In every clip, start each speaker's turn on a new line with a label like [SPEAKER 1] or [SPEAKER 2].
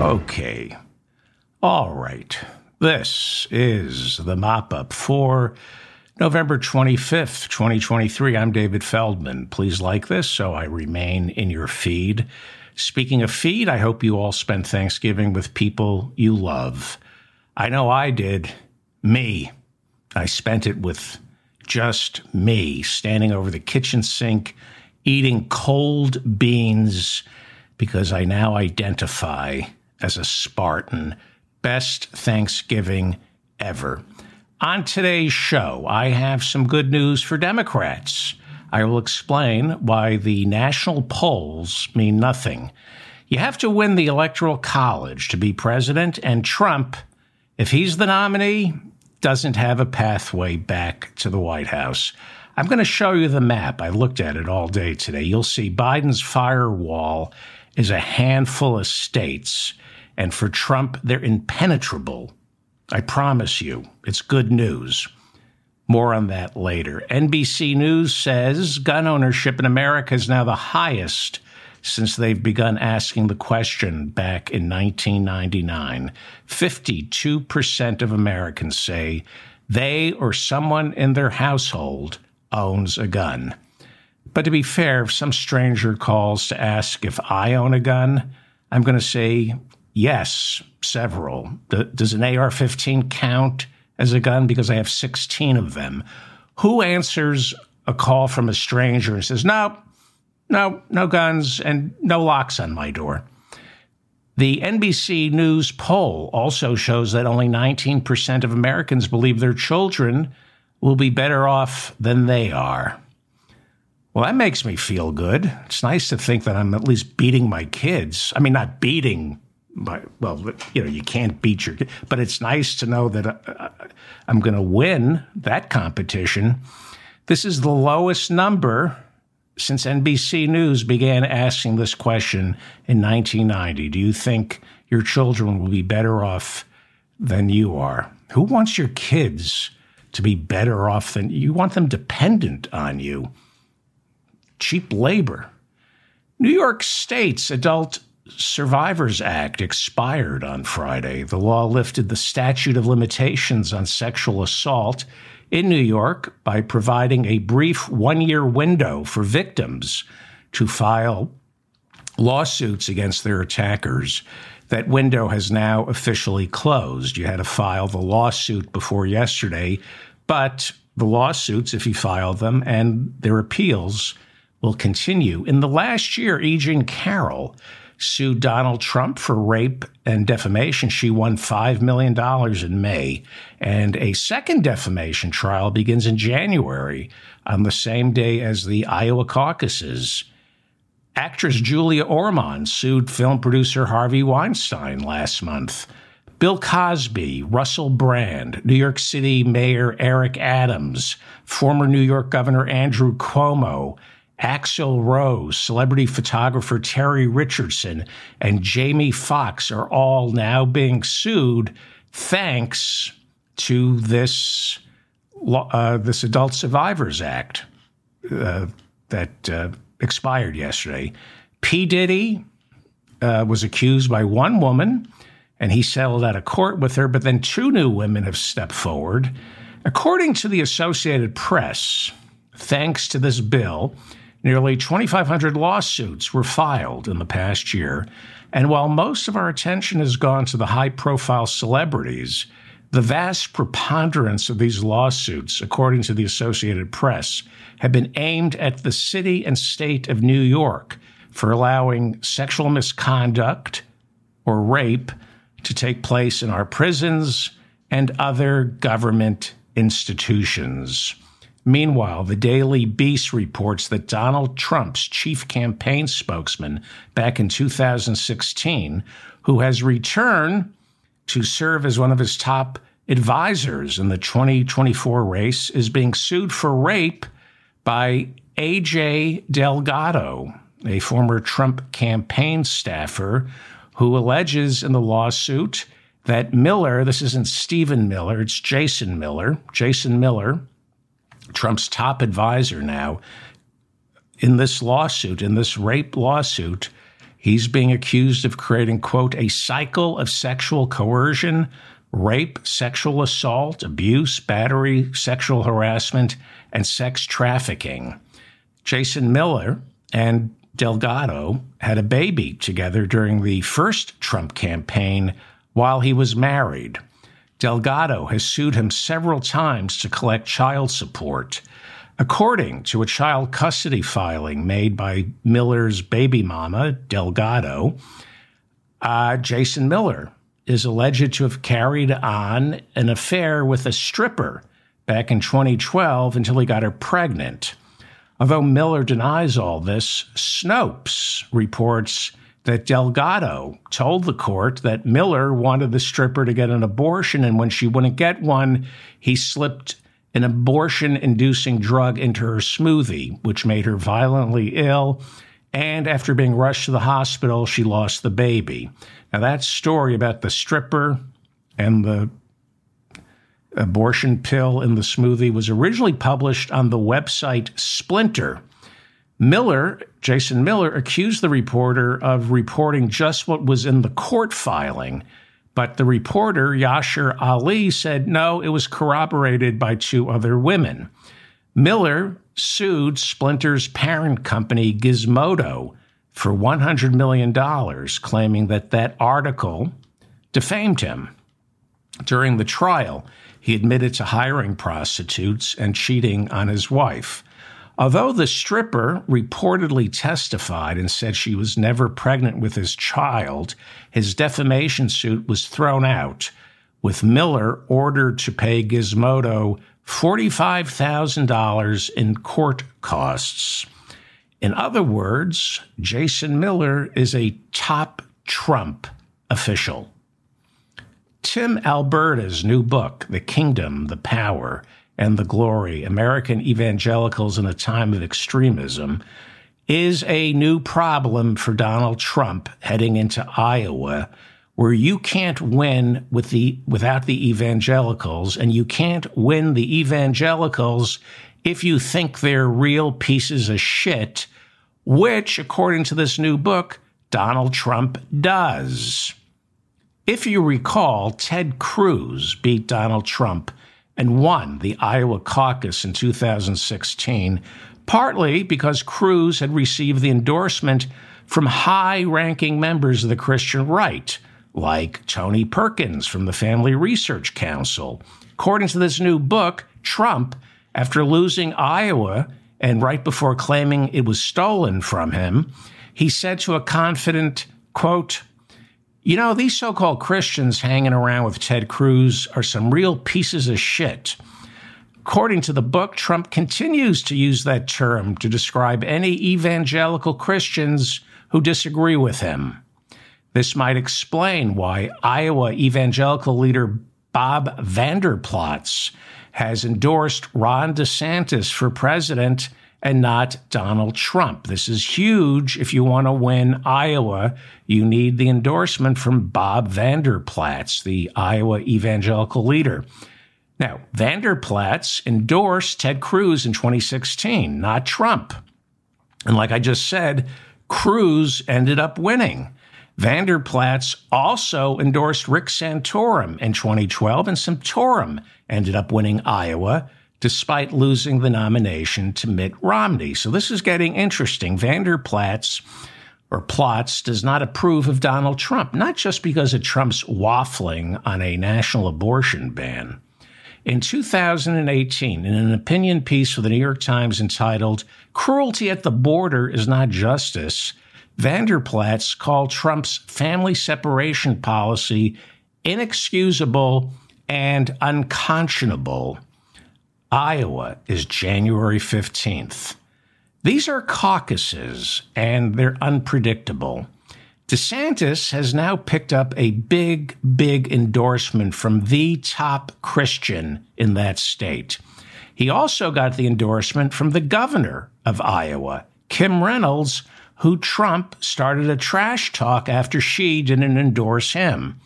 [SPEAKER 1] Okay. All right. This is the mop up for November 25th, 2023. I'm David Feldman. Please like this so I remain in your feed. Speaking of feed, I hope you all spent Thanksgiving with people you love. I know I did. Me. I spent it with just me, standing over the kitchen sink, eating cold beans because I now identify as a Spartan. Best Thanksgiving ever. On today's show, I have some good news for Democrats. I will explain why the national polls mean nothing. You have to win the Electoral College to be president, and Trump, if he's the nominee, doesn't have a pathway back to the White House. I'm going to show you the map. I looked at it all day today. You'll see Biden's firewall is a handful of states and for Trump, they're impenetrable. I promise you, it's good news. More on that later. NBC News says gun ownership in America is now the highest since they've begun asking the question back in 1999. 52% of Americans say they or someone in their household owns a gun. But to be fair, if some stranger calls to ask if I own a gun, I'm going to say Yes, several. Does an AR 15 count as a gun? Because I have 16 of them. Who answers a call from a stranger and says, no, no, no guns and no locks on my door? The NBC News poll also shows that only 19% of Americans believe their children will be better off than they are. Well, that makes me feel good. It's nice to think that I'm at least beating my kids. I mean, not beating but well, you know, you can't beat your, but it's nice to know that uh, uh I'm going to win that competition. This is the lowest number since NBC News began asking this question in 1990. Do you think your children will be better off than you are? Who wants your kids to be better off than you want them dependent on you? Cheap labor. New York State's adult Survivors Act expired on Friday. The law lifted the statute of limitations on sexual assault in New York by providing a brief one year window for victims to file lawsuits against their attackers. That window has now officially closed. You had to file the lawsuit before yesterday, but the lawsuits, if you file them, and their appeals will continue. In the last year, E. Jean Carroll sued Donald Trump for rape and defamation. She won $5 million in May. And a second defamation trial begins in January on the same day as the Iowa caucuses. Actress Julia Ormond sued film producer Harvey Weinstein last month. Bill Cosby, Russell Brand, New York City Mayor Eric Adams, former New York Governor Andrew Cuomo, Axl Rose, celebrity photographer Terry Richardson, and Jamie Foxx are all now being sued thanks to this uh, this Adult Survivors Act uh, that uh, expired yesterday. P. Diddy uh, was accused by one woman, and he settled out of court with her, but then two new women have stepped forward. According to the Associated Press, thanks to this bill, Nearly 2,500 lawsuits were filed in the past year. And while most of our attention has gone to the high profile celebrities, the vast preponderance of these lawsuits, according to the Associated Press, have been aimed at the city and state of New York for allowing sexual misconduct or rape to take place in our prisons and other government institutions. Meanwhile, the Daily Beast reports that Donald Trump's chief campaign spokesman back in 2016, who has returned to serve as one of his top advisors in the 2024 race, is being sued for rape by AJ Delgado, a former Trump campaign staffer, who alleges in the lawsuit that Miller, this isn't Stephen Miller, it's Jason Miller, Jason Miller, Trump's top advisor now, in this lawsuit, in this rape lawsuit, He's being accused of creating, quote, a cycle of sexual coercion, rape, sexual assault, abuse, battery, sexual harassment, and sex trafficking. Jason Miller and Delgado had a baby together during the first Trump campaign while he was married. Delgado has sued him several times to collect child support. According to a child custody filing made by Miller's baby mama, Delgado, uh, Jason Miller is alleged to have carried on an affair with a stripper back in 2012 until he got her pregnant. Although Miller denies all this, Snopes reports that Delgado told the court that Miller wanted the stripper to get an abortion, and when she wouldn't get one, he slipped an abortion inducing drug into her smoothie, which made her violently ill. And after being rushed to the hospital, she lost the baby. Now, that story about the stripper and the abortion pill in the smoothie was originally published on the website Splinter. Miller, Jason Miller, accused the reporter of reporting just what was in the court filing. But the reporter, Yashar Ali, said no, it was corroborated by two other women. Miller sued Splinter's parent company, Gizmodo, for $100 million, claiming that that article defamed him. During the trial, he admitted to hiring prostitutes and cheating on his wife. Although the stripper reportedly testified and said she was never pregnant with his child, his defamation suit was thrown out, with Miller ordered to pay Gizmodo $45,000 in court costs. In other words, Jason Miller is a top Trump official. Tim Alberta's new book, The Kingdom, the Power, and the glory, American evangelicals in a time of extremism, is a new problem for Donald Trump heading into Iowa, where you can't win with the without the evangelicals, and you can't win the evangelicals if you think they're real pieces of shit, which, according to this new book, Donald Trump does. If you recall, Ted Cruz beat Donald Trump and won the Iowa caucus in 2016, partly because Cruz had received the endorsement from high ranking members of the Christian right, like Tony Perkins from the Family Research Council. According to this new book, Trump, after losing Iowa and right before claiming it was stolen from him, he said to a confident, quote, you know, these so called Christians hanging around with Ted Cruz are some real pieces of shit. According to the book, Trump continues to use that term to describe any evangelical Christians who disagree with him. This might explain why Iowa evangelical leader Bob Vander Plaats has endorsed Ron DeSantis for president and not Donald Trump. This is huge. If you want to win Iowa, you need the endorsement from Bob Vander Plaats, the Iowa evangelical leader. Now, Vander Plaats endorsed Ted Cruz in 2016, not Trump. And like I just said, Cruz ended up winning. Vander Plaats also endorsed Rick Santorum in 2012, and Santorum ended up winning Iowa despite losing the nomination to Mitt Romney. So this is getting interesting. Vander Plaats or Plots does not approve of Donald Trump, not just because of Trump's waffling on a national abortion ban. In 2018, in an opinion piece for the New York Times entitled Cruelty at the Border is Not Justice, Vander Plaats called Trump's family separation policy inexcusable and unconscionable. Iowa is January 15th. These are caucuses and they're unpredictable. DeSantis has now picked up a big, big endorsement from the top Christian in that state. He also got the endorsement from the governor of Iowa, Kim Reynolds, who Trump started a trash talk after she didn't endorse him.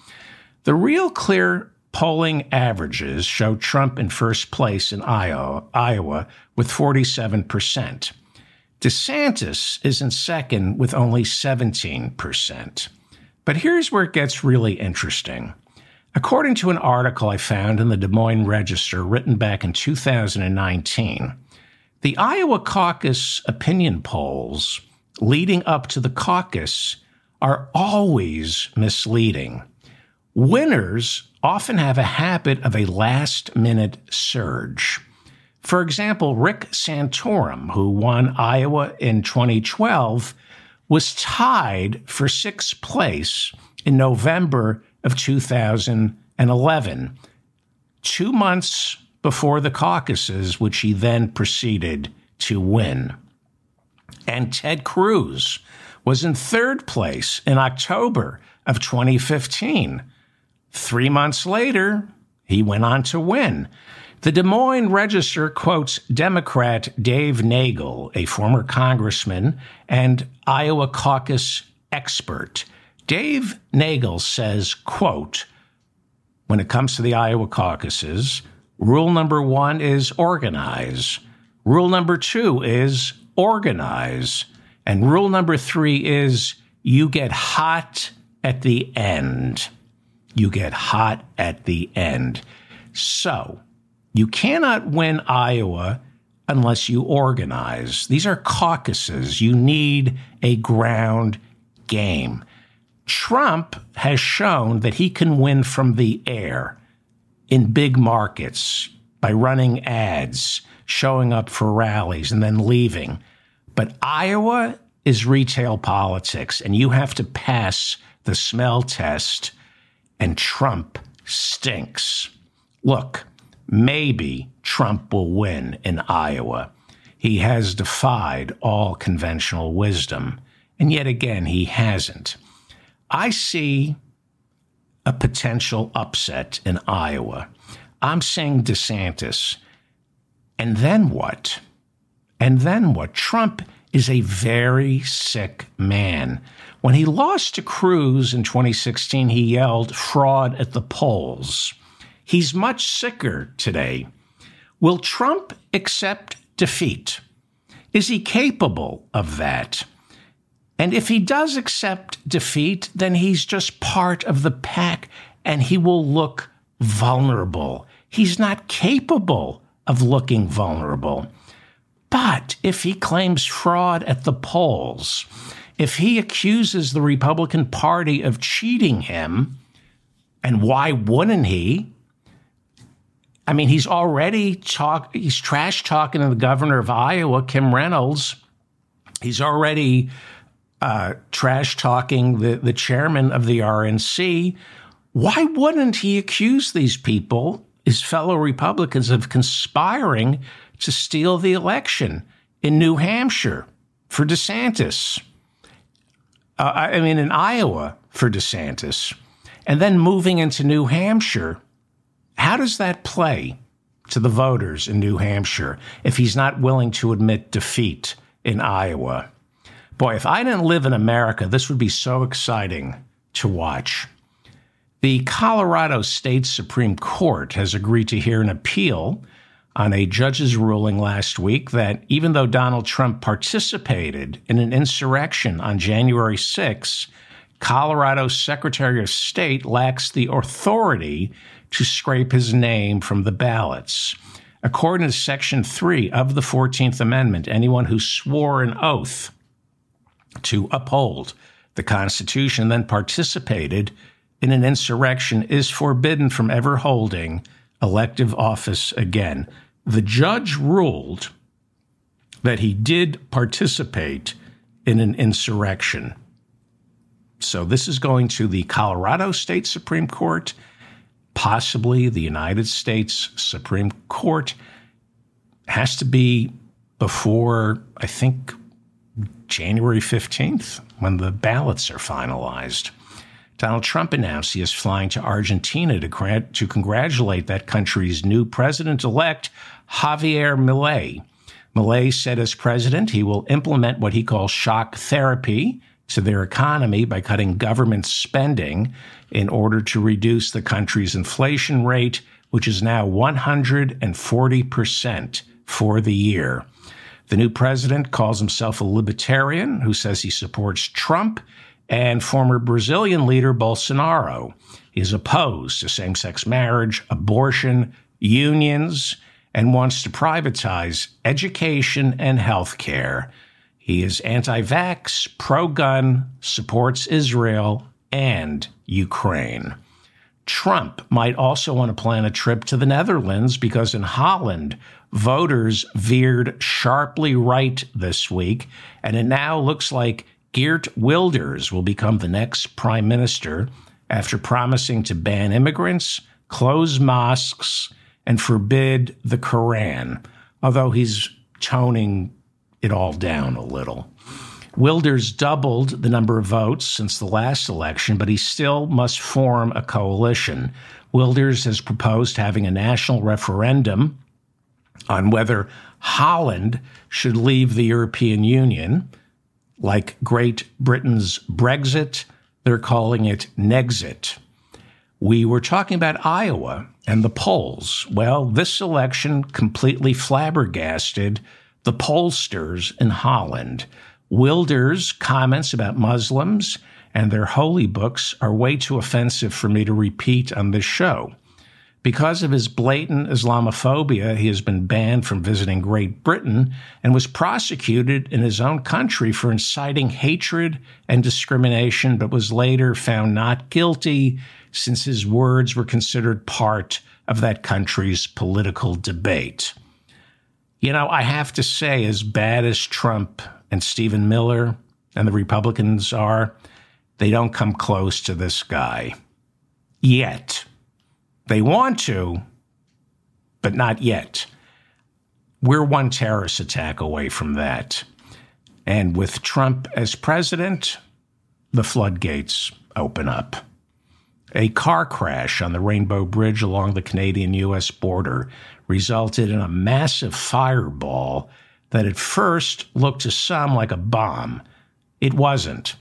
[SPEAKER 1] The real clear polling averages show Trump in first place in Iowa, Iowa with 47%. DeSantis is in second with only 17%. But here's where it gets really interesting. According to an article I found in the Des Moines Register written back in 2019, the Iowa caucus opinion polls leading up to the caucus are always misleading. Winners often have a habit of a last minute surge. For example, Rick Santorum, who won Iowa in 2012, was tied for sixth place in November of 2011, two months before the caucuses, which he then proceeded to win. And Ted Cruz was in third place in October of 2015. Three months later, he went on to win. The Des Moines Register quotes Democrat Dave Nagle, a former congressman and Iowa caucus expert. Dave Nagle says, quote, when it comes to the Iowa caucuses, rule number one is organize. Rule number two is organize. And rule number three is you get hot at the end. You get hot at the end. So you cannot win Iowa unless you organize. These are caucuses. You need a ground game. Trump has shown that he can win from the air in big markets by running ads, showing up for rallies, and then leaving. But Iowa is retail politics, and you have to pass the smell test, and Trump stinks. Look, maybe Trump will win in Iowa. He has defied all conventional wisdom, and yet again, he hasn't. I see a potential upset in Iowa. I'm saying DeSantis. And then what? And then what? Trump is a very sick man. When he lost to Cruz in 2016, he yelled fraud at the polls. He's much sicker today. Will Trump accept defeat? Is he capable of that? And if he does accept defeat, then he's just part of the pack and he will look vulnerable. He's not capable of looking vulnerable. But if he claims fraud at the polls, if he accuses the Republican Party of cheating him, and why wouldn't he? I mean, he's already talk he's trash talking to the governor of Iowa, Kim Reynolds. He's already uh, trash talking the, the chairman of the RNC. Why wouldn't he accuse these people, his fellow Republicans, of conspiring to steal the election in New Hampshire for DeSantis? Uh, I mean, in Iowa for DeSantis, and then moving into New Hampshire. How does that play to the voters in New Hampshire if he's not willing to admit defeat in Iowa? Boy, if I didn't live in America, this would be so exciting to watch. The Colorado State Supreme Court has agreed to hear an appeal on a judge's ruling last week that even though Donald Trump participated in an insurrection on January 6, Colorado's Secretary of State lacks the authority to scrape his name from the ballots. According to Section 3 of the 14th Amendment, anyone who swore an oath to uphold the Constitution, then participated in an insurrection, is forbidden from ever holding elective office again. The judge ruled that he did participate in an insurrection. So this is going to the Colorado State Supreme Court, possibly the United States Supreme Court. Has to be before, I think, January 15th, when the ballots are finalized. Donald Trump announced he is flying to Argentina to, to congratulate that country's new president elect, Javier Milei. Milei said as president, he will implement what he calls shock therapy to their economy by cutting government spending in order to reduce the country's inflation rate, which is now 140% for the year. The new president calls himself a libertarian who says he supports Trump and former Brazilian leader Bolsonaro. Is opposed to same sex marriage, abortion, unions, and wants to privatize education and health care. He is anti vax, pro gun, supports Israel and Ukraine. Trump might also want to plan a trip to the Netherlands because in Holland, voters veered sharply right this week, and it now looks like Geert Wilders will become the next prime minister after promising to ban immigrants, close mosques, and forbid the Koran, although he's toning it all down a little. Wilders doubled the number of votes since the last election, but he still must form a coalition. Wilders has proposed having a national referendum on whether Holland should leave the European Union. Like Great Britain's Brexit, they're calling it Nexit. We were talking about Iowa and the polls. Well, this election completely flabbergasted the pollsters in Holland. Wilders' comments about Muslims and their holy books are way too offensive for me to repeat on this show. Because of his blatant Islamophobia, he has been banned from visiting Great Britain and was prosecuted in his own country for inciting hatred and discrimination, but was later found not guilty since his words were considered part of that country's political debate. You know, I have to say, as bad as Trump and Stephen Miller and the Republicans are, they don't come close to this guy. Yet. They want to, but not yet. We're one terrorist attack away from that. And with Trump as president, the floodgates open up. A car crash on the Rainbow Bridge along the Canadian US border resulted in a massive fireball that at first looked to some like a bomb. It wasn't.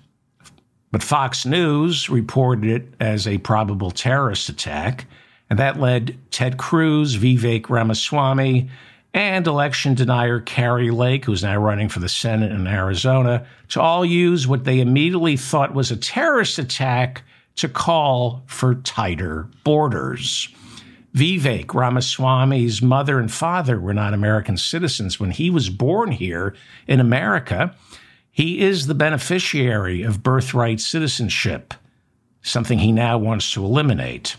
[SPEAKER 1] But Fox News reported it as a probable terrorist attack and that led Ted Cruz, Vivek Ramaswamy, and election denier Kari Lake, who's now running for the Senate in Arizona, to all use what they immediately thought was a terrorist attack to call for tighter borders. Vivek Ramaswamy's mother and father were not American citizens when he was born here in America. He is the beneficiary of birthright citizenship, something he now wants to eliminate.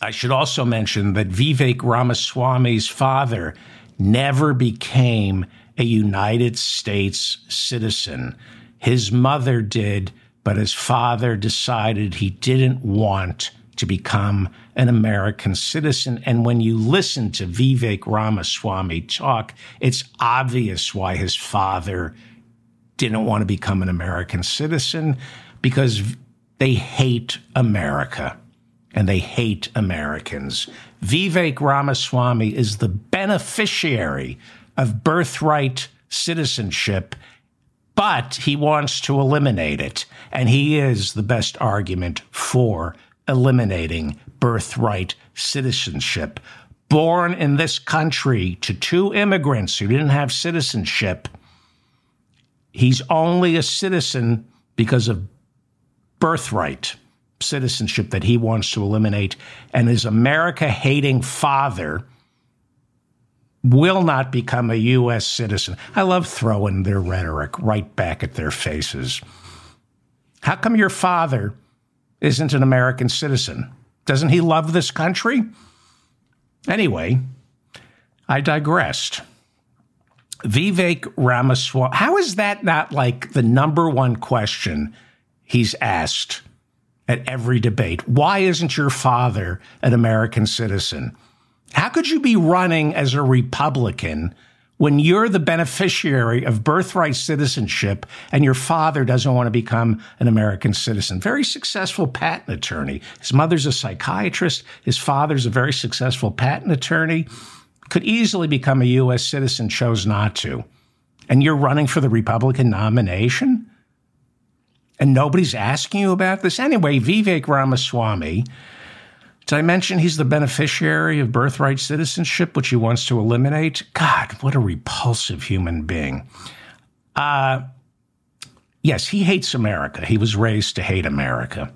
[SPEAKER 1] I should also mention that Vivek Ramaswamy's father never became a United States citizen. His mother did, but his father decided he didn't want to become an American citizen. And when you listen to Vivek Ramaswamy talk, it's obvious why his father didn't want to become an American citizen because they hate America and they hate Americans. Vivek Ramaswamy is the beneficiary of birthright citizenship, but he wants to eliminate it. And he is the best argument for eliminating birthright citizenship. Born in this country to two immigrants who didn't have citizenship, he's only a citizen because of birthright citizenship that he wants to eliminate, and his America hating father will not become a U.S. citizen. I love throwing their rhetoric right back at their faces. How come your father isn't an American citizen? Doesn't he love this country? Anyway, I digressed. Vivek Ramaswamy, how is that not like the number one question he's asked at every debate. Why isn't your father an American citizen? How could you be running as a Republican when you're the beneficiary of birthright citizenship and your father doesn't want to become an American citizen? Very successful patent attorney. His mother's a psychiatrist. His father's a very successful patent attorney. Could easily become a U.S. citizen, chose not to. And you're running for the Republican nomination? And nobody's asking you about this anyway. Vivek Ramaswamy Did I mention he's the beneficiary of birthright citizenship, which he wants to eliminate? God, what a repulsive human being. Uh, yes, he hates America. He was raised to hate America.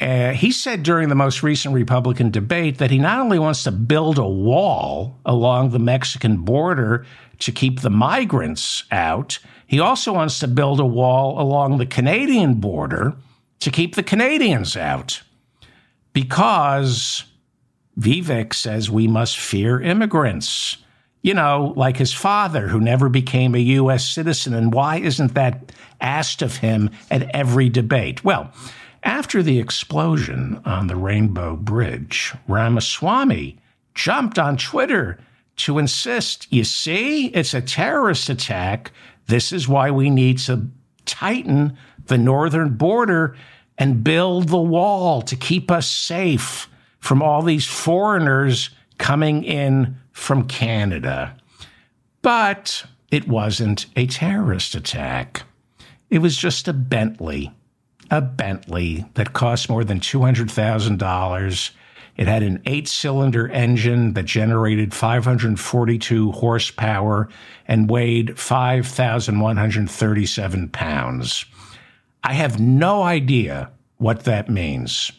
[SPEAKER 1] Uh, he said during the most recent Republican debate that he not only wants to build a wall along the Mexican border to keep the migrants out, he also wants to build a wall along the Canadian border to keep the Canadians out because Vivek says we must fear immigrants. You know, like his father, who never became a U.S. citizen. And why isn't that asked of him at every debate? Well, after the explosion on the Rainbow Bridge, Ramaswamy jumped on Twitter to insist, you see, it's a terrorist attack. This is why we need to tighten the northern border and build the wall to keep us safe from all these foreigners coming in from Canada. But it wasn't a terrorist attack. It was just a Bentley, a Bentley that cost more than $200,000. It had an eight cylinder engine that generated 542 horsepower and weighed 5,137 pounds. I have no idea what that means,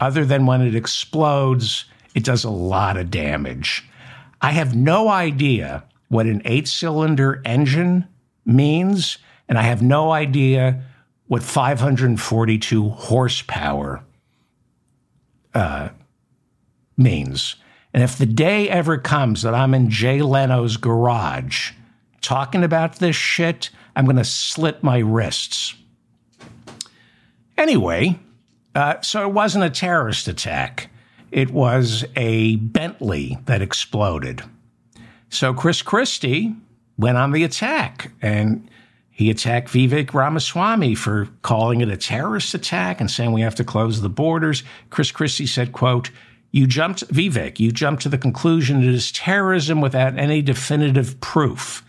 [SPEAKER 1] other than when it explodes, it does a lot of damage. I have no idea what an eight cylinder engine means, and I have no idea what 542 horsepower uh, means. And if the day ever comes that I'm in Jay Leno's garage talking about this shit, I'm going to slit my wrists. Anyway, uh, so it wasn't a terrorist attack. It was a Bentley that exploded. So Chris Christie went on the attack and he attacked Vivek Ramaswamy for calling it a terrorist attack and saying we have to close the borders. Chris Christie said, quote, you jumped, Vivek, you jumped to the conclusion it is terrorism without any definitive proof.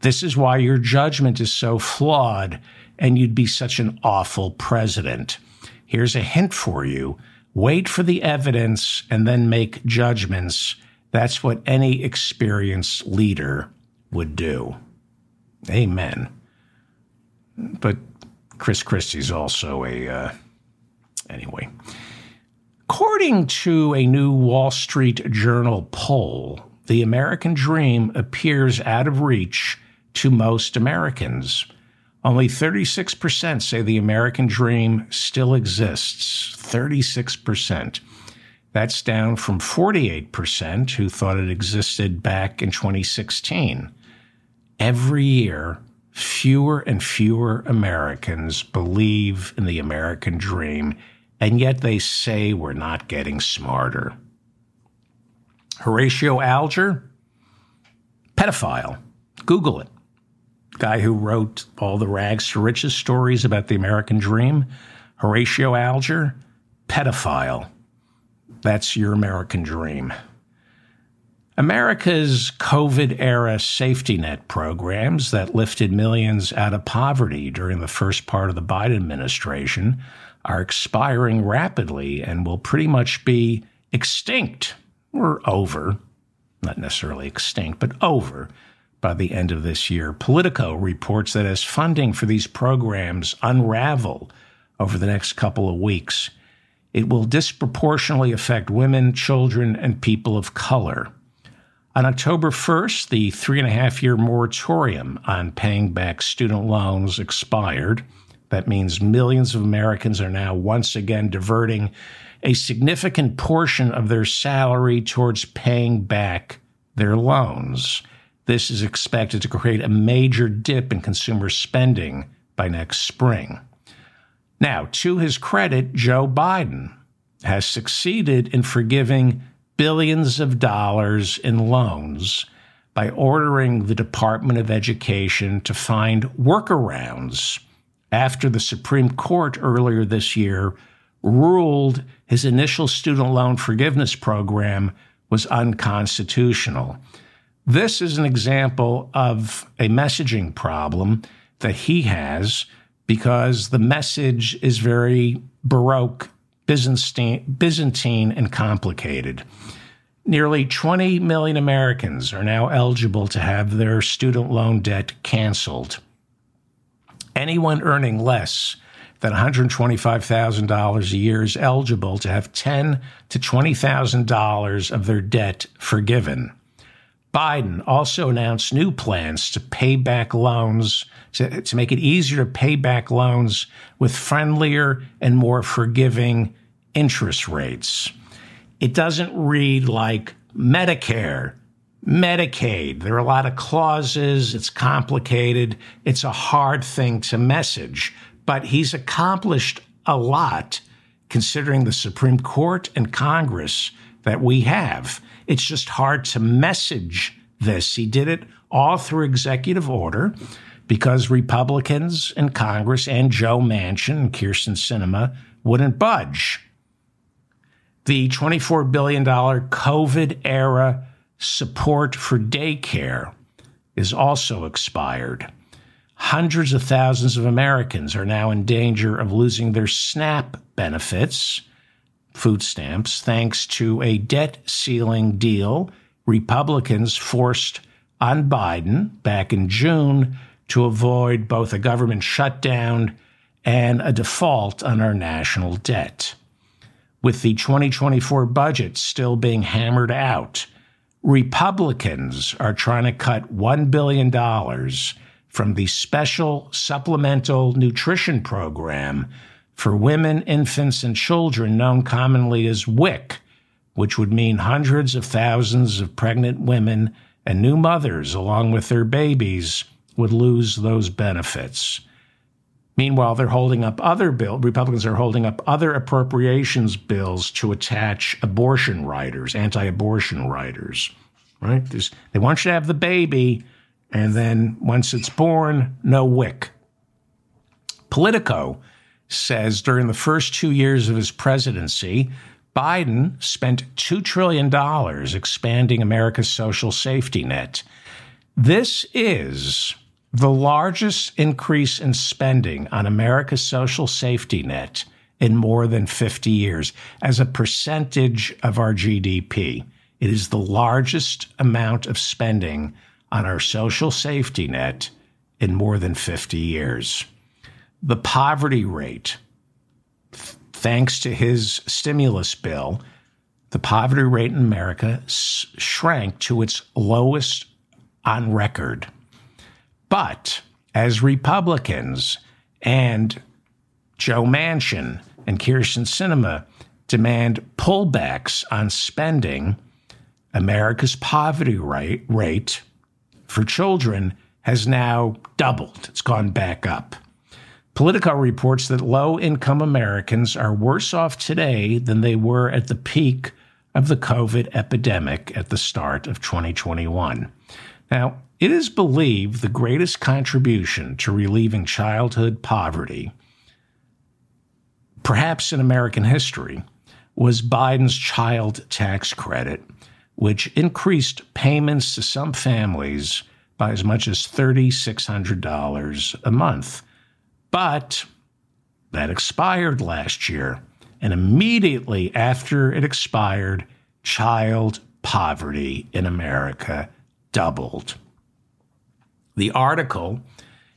[SPEAKER 1] This is why your judgment is so flawed and you'd be such an awful president. Here's a hint for you wait for the evidence and then make judgments. That's what any experienced leader would do. Amen. But Chris Christie's also a, uh, anyway. According to a new Wall Street Journal poll, the American dream appears out of reach to most Americans. Only 36% say the American dream still exists. 36%. That's down from 48% who thought it existed back in 2016. Every year, fewer and fewer Americans believe in the American dream, and yet they say we're not getting smarter. Horatio Alger, pedophile. Google it guy who wrote all the rags to riches stories about the American dream, Horatio Alger, pedophile. That's your American dream. America's COVID era safety net programs that lifted millions out of poverty during the first part of the Biden administration are expiring rapidly and will pretty much be extinct or over. Not necessarily extinct, but over by the end of this year. Politico reports that as funding for these programs unravel over the next couple of weeks, it will disproportionately affect women, children, and people of color. On October 1st, the three and a half year moratorium on paying back student loans expired. That means millions of Americans are now once again diverting a significant portion of their salary towards paying back their loans. This is expected to create a major dip in consumer spending by next spring. Now, to his credit, Joe Biden has succeeded in forgiving billions of dollars in loans by ordering the Department of Education to find workarounds after the Supreme Court earlier this year ruled his initial student loan forgiveness program was unconstitutional. This is an example of a messaging problem that he has because the message is very Baroque Byzantine, and complicated. Nearly 20 million Americans are now eligible to have their student loan debt canceled. Anyone earning less than $125,000 a year is eligible to have 10 to $20,000 of their debt forgiven. Biden also announced new plans to pay back loans, to, to make it easier to pay back loans with friendlier and more forgiving interest rates. It doesn't read like Medicare, Medicaid. There are a lot of clauses. It's complicated. It's a hard thing to message, but he's accomplished a lot considering the Supreme Court and Congress that we have. It's just hard to message this. He did it all through executive order because Republicans in Congress and Joe Manchin and Kyrsten Sinema wouldn't budge the $24 billion COVID era support for daycare is also expired. Hundreds of thousands of Americans are now in danger of losing their SNAP benefits, food stamps, thanks to a debt ceiling deal Republicans forced on Biden back in June to avoid both a government shutdown and a default on our national debt with the 2024 budget still being hammered out, Republicans are trying to cut $1 billion from the special supplemental nutrition program for women, infants, and children, known commonly as WIC, which would mean hundreds of thousands of pregnant women and new mothers, along with their babies, would lose those benefits. Meanwhile, they're holding up other bill. Republicans are holding up other appropriations bills to attach abortion riders, anti-abortion riders. Right? There's, they want you to have the baby, and then once it's born, no WIC. Politico says during the first two years of his presidency, Biden spent $2 trillion expanding America's social safety net. This is the largest increase in spending on America's social safety net in more than 50 years as a percentage of our GDP. It is the largest amount of spending on our social safety net in more than 50 years. The poverty rate, thanks to his stimulus bill, the poverty rate in America shrank to its lowest on record. But as Republicans and Joe Manchin and Kyrsten Sinema demand pullbacks on spending, America's poverty rate, rate for children has now doubled. It's gone back up. Politico reports that low income Americans are worse off today than they were at the peak of the COVID epidemic at the start of 2021. Now, it is believed the greatest contribution to relieving childhood poverty, perhaps in American history, was Biden's child tax credit, which increased payments to some families by as much as $3,600 a month. But that expired last year. And immediately after it expired, child poverty in America doubled. The article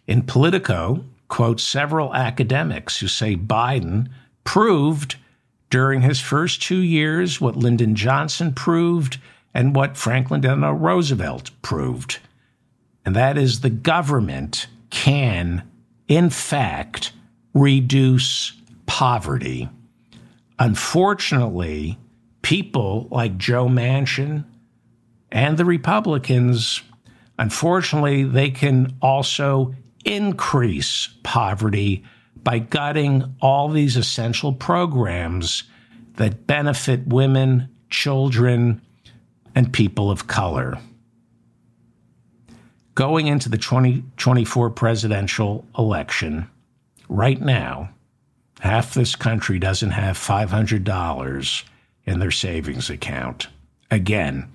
[SPEAKER 1] in Politico quotes several academics who say Biden proved during his first two years what Lyndon Johnson proved and what Franklin Delano Roosevelt proved. And that is the government can, in fact, reduce poverty. Unfortunately, people like Joe Manchin and the Republicans Unfortunately, they can also increase poverty by gutting all these essential programs that benefit women, children, and people of color. Going into the 2024 presidential election, right now, half this country doesn't have $500 in their savings account. Again,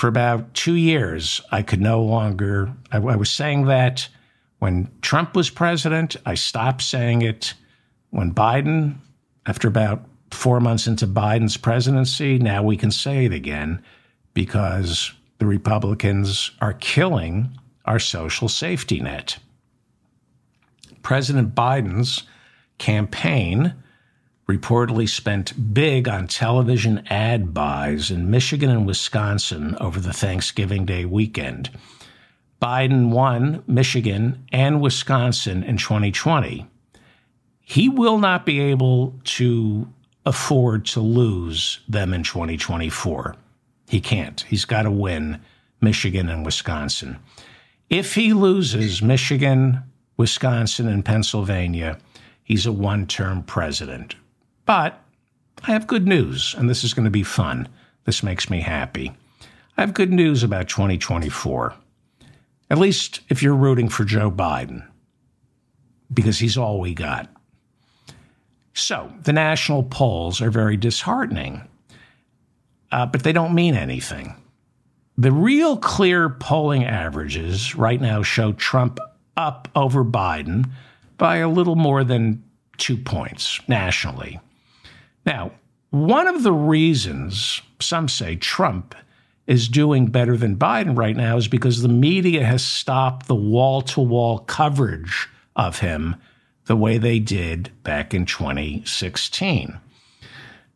[SPEAKER 1] for about two years, I could no longer, I, I, was saying that when Trump was president. I stopped saying it. When Biden, after about four months into Biden's presidency. Now we can say it again because the Republicans are killing our social safety net. President Biden's campaign reportedly spent big on television ad buys in Michigan and Wisconsin over the Thanksgiving Day weekend. Biden won Michigan and Wisconsin in 2020. He will not be able to afford to lose them in 2024. He can't. He's got to win Michigan and Wisconsin. If he loses Michigan, Wisconsin, and Pennsylvania, he's a one term president. But I have good news, and this is going to be fun. This makes me happy. I have good news about 2024, at least if you're rooting for Joe Biden, because he's all we got. So, the national polls are very disheartening, uh, but they don't mean anything. The real clear polling averages right now show Trump up over Biden by a little more than two points nationally. Now, one of the reasons some say Trump is doing better than Biden right now is because the media has stopped the wall to wall coverage of him the way they did back in 2016.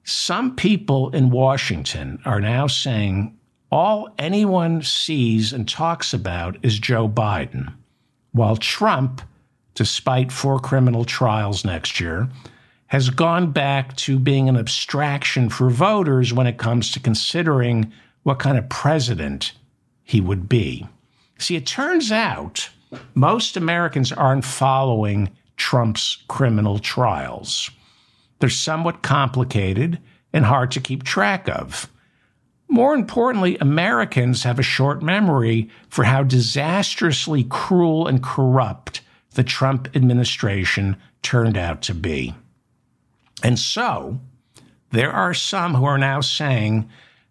[SPEAKER 1] Some people in Washington are now saying all anyone sees and talks about is Joe Biden, while Trump, despite four criminal trials next year, has gone back to being an abstraction for voters when it comes to considering what kind of president he would be. See, it turns out most Americans aren't following Trump's criminal trials. They're somewhat complicated and hard to keep track of. More importantly, Americans have a short memory for how disastrously cruel and corrupt the Trump administration turned out to be. And so there are some who are now saying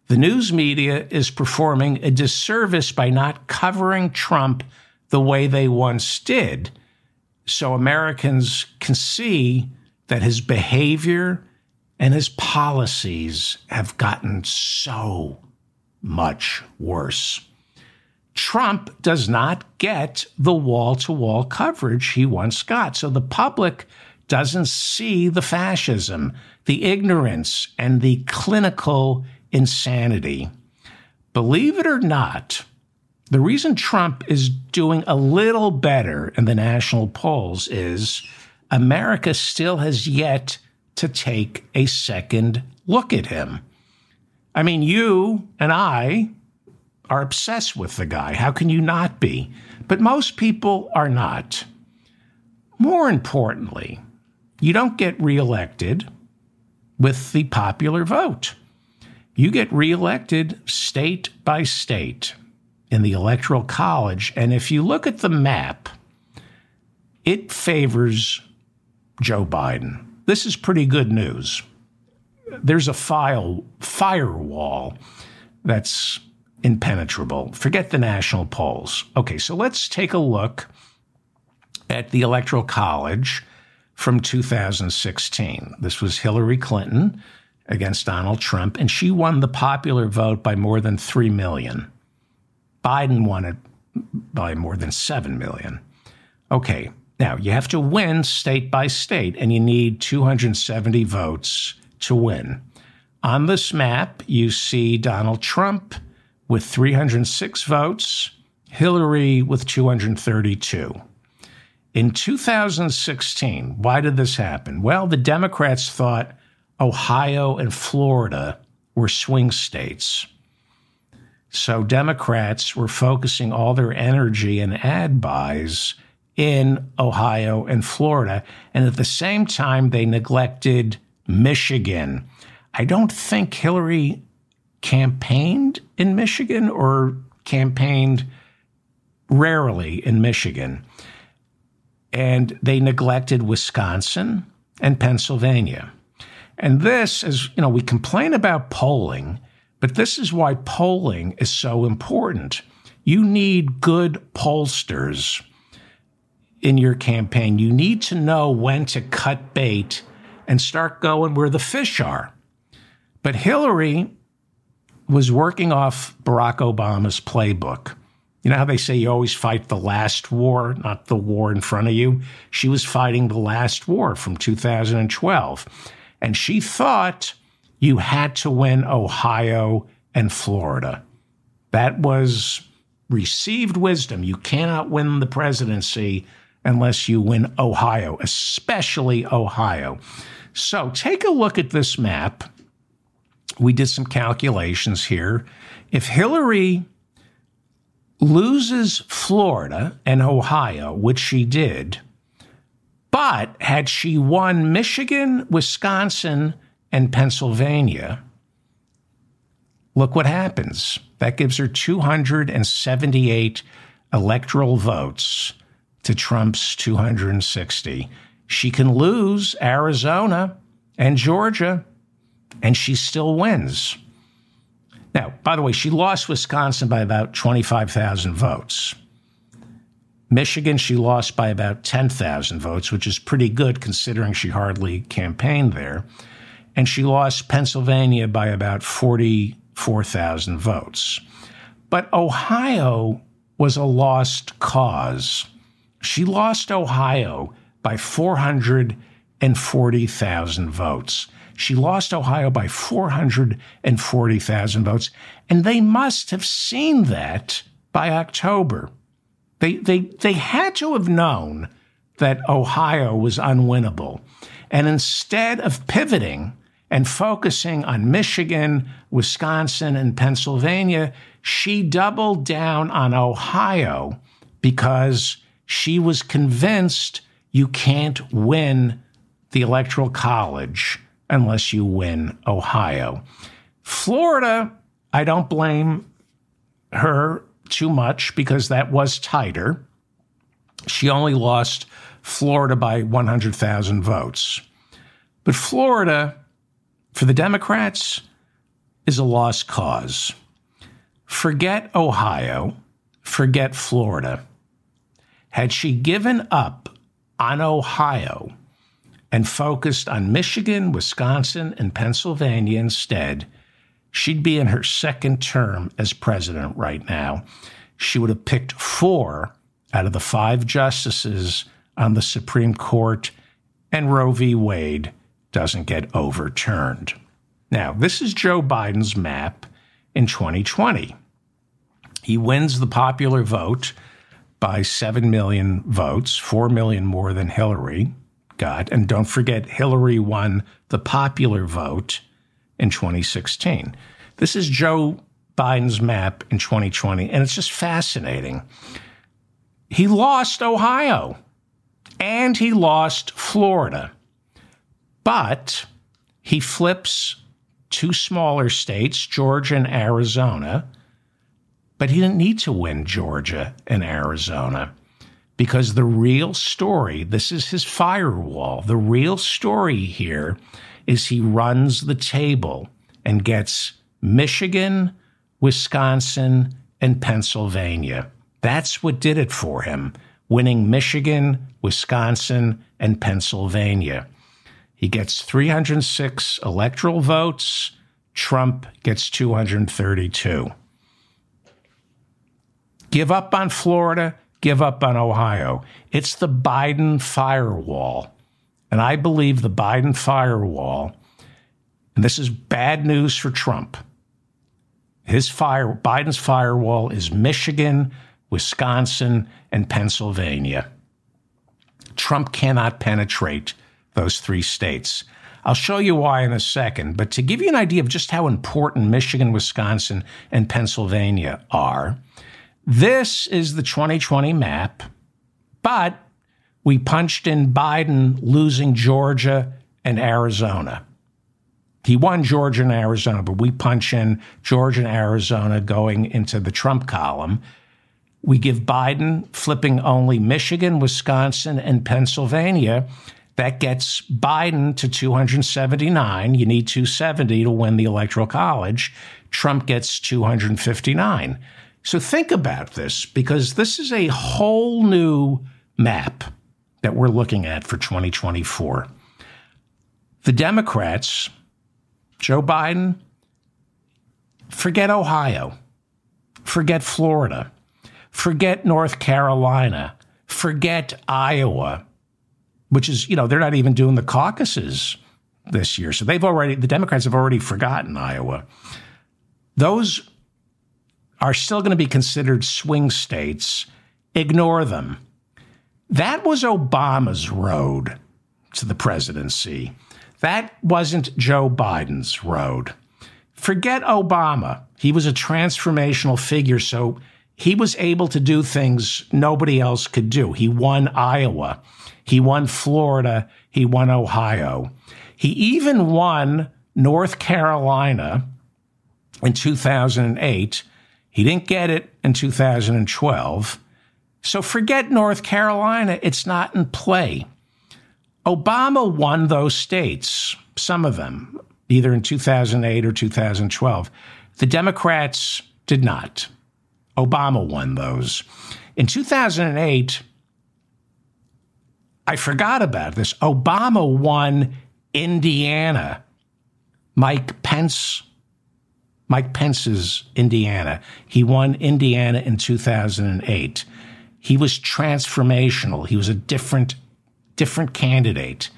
[SPEAKER 1] the news media is performing a disservice by not covering Trump the way they once did. So Americans can see that his behavior and his policies have gotten so much worse. Trump does not get the wall to wall coverage he once got. So the public doesn't see the fascism, the ignorance, and the clinical insanity. Believe it or not, the reason Trump is doing a little better in the national polls is America still has yet to take a second look at him. I mean, you and I are obsessed with the guy. How can you not be? But most people are not. More importantly, you don't get reelected with the popular vote. You get reelected state by state in the Electoral College. And if you look at the map, it favors Joe Biden. This is pretty good news. There's a file firewall that's impenetrable. Forget the national polls. Okay, so let's take a look at the Electoral College from 2016. This was Hillary Clinton against Donald Trump, and she won the popular vote by more than 3 million. Biden won it by more than 7 million. Okay, now you have to win state by state, and you need 270 votes to win. On this map, you see Donald Trump with 306 votes, Hillary with 232. In 2016, why did this happen? Well, the Democrats thought Ohio and Florida were swing states. So Democrats were focusing all their energy and ad buys in Ohio and Florida. And at the same time, they neglected Michigan. I don't think Hillary campaigned in Michigan or campaigned rarely in Michigan and they neglected Wisconsin and Pennsylvania. And this is, you know, we complain about polling, but this is why polling is so important. You need good pollsters in your campaign. You need to know when to cut bait and start going where the fish are. But Hillary was working off Barack Obama's playbook. You know how they say you always fight the last war, not the war in front of you? She was fighting the last war from 2012. And she thought you had to win Ohio and Florida. That was received wisdom. You cannot win the presidency unless you win Ohio, especially Ohio. So take a look at this map. We did some calculations here. If Hillary loses Florida and Ohio, which she did, but had she won Michigan, Wisconsin, and Pennsylvania, look what happens. That gives her 278 electoral votes to Trump's 260. She can lose Arizona and Georgia, and she still wins. Now, by the way, she lost Wisconsin by about 25,000 votes. Michigan, she lost by about 10,000 votes, which is pretty good considering she hardly campaigned there. And she lost Pennsylvania by about 44,000 votes. But Ohio was a lost cause. She lost Ohio by 440,000 votes. She lost Ohio by 440,000 votes, and they must have seen that by October. They, they, they had to have known that Ohio was unwinnable. And instead of pivoting and focusing on Michigan, Wisconsin, and Pennsylvania, she doubled down on Ohio because she was convinced you can't win the Electoral College unless you win Ohio. Florida, I don't blame her too much because that was tighter. She only lost Florida by 100,000 votes. But Florida, for the Democrats, is a lost cause. Forget Ohio, forget Florida. Had she given up on Ohio, and focused on Michigan, Wisconsin, and Pennsylvania instead, she'd be in her second term as president right now. She would have picked four out of the five justices on the Supreme Court, and Roe v. Wade doesn't get overturned. Now, this is Joe Biden's map in 2020. He wins the popular vote by 7 million votes, 4 million more than Hillary got. And don't forget, Hillary won the popular vote in 2016. This is Joe Biden's map in 2020, and it's just fascinating. He lost Ohio and he lost Florida, but he flips two smaller states, Georgia and Arizona, but he didn't need to win Georgia and Arizona because the real story, this is his firewall. The real story here is he runs the table and gets Michigan, Wisconsin, and Pennsylvania. That's what did it for him, winning Michigan, Wisconsin, and Pennsylvania. He gets 306 electoral votes. Trump gets 232. Give up on Florida, give up on Ohio. It's the Biden firewall. And I believe the Biden firewall, and this is bad news for Trump. His fire, Biden's firewall is Michigan, Wisconsin, and Pennsylvania. Trump cannot penetrate those three states. I'll show you why in a second, but to give you an idea of just how important Michigan, Wisconsin, and Pennsylvania are, this is the 2020 map, but we punched in Biden losing Georgia and Arizona. He won Georgia and Arizona, but we punch in Georgia and Arizona going into the Trump column. We give Biden flipping only Michigan, Wisconsin, and Pennsylvania. That gets Biden to 279. You need 270 to win the Electoral College. Trump gets 259. So think about this because this is a whole new map that we're looking at for 2024. The Democrats, Joe Biden, forget Ohio, forget Florida, forget North Carolina, forget Iowa, which is, you know, they're not even doing the caucuses this year. So they've already, the Democrats have already forgotten Iowa. Those are still going to be considered swing states. Ignore them. That was Obama's road to the presidency. That wasn't Joe Biden's road. Forget Obama. He was a transformational figure, so he was able to do things nobody else could do. He won Iowa, he won Florida, he won Ohio. He even won North Carolina in 2008. He didn't get it in 2012. So forget North Carolina, it's not in play. Obama won those states, some of them, either in 2008 or 2012. The Democrats did not. Obama won those. In 2008, I forgot about this. Obama won Indiana. Mike Pence, Mike Pence's Indiana. He won Indiana in 2008. He was transformational. He was a different different candidate.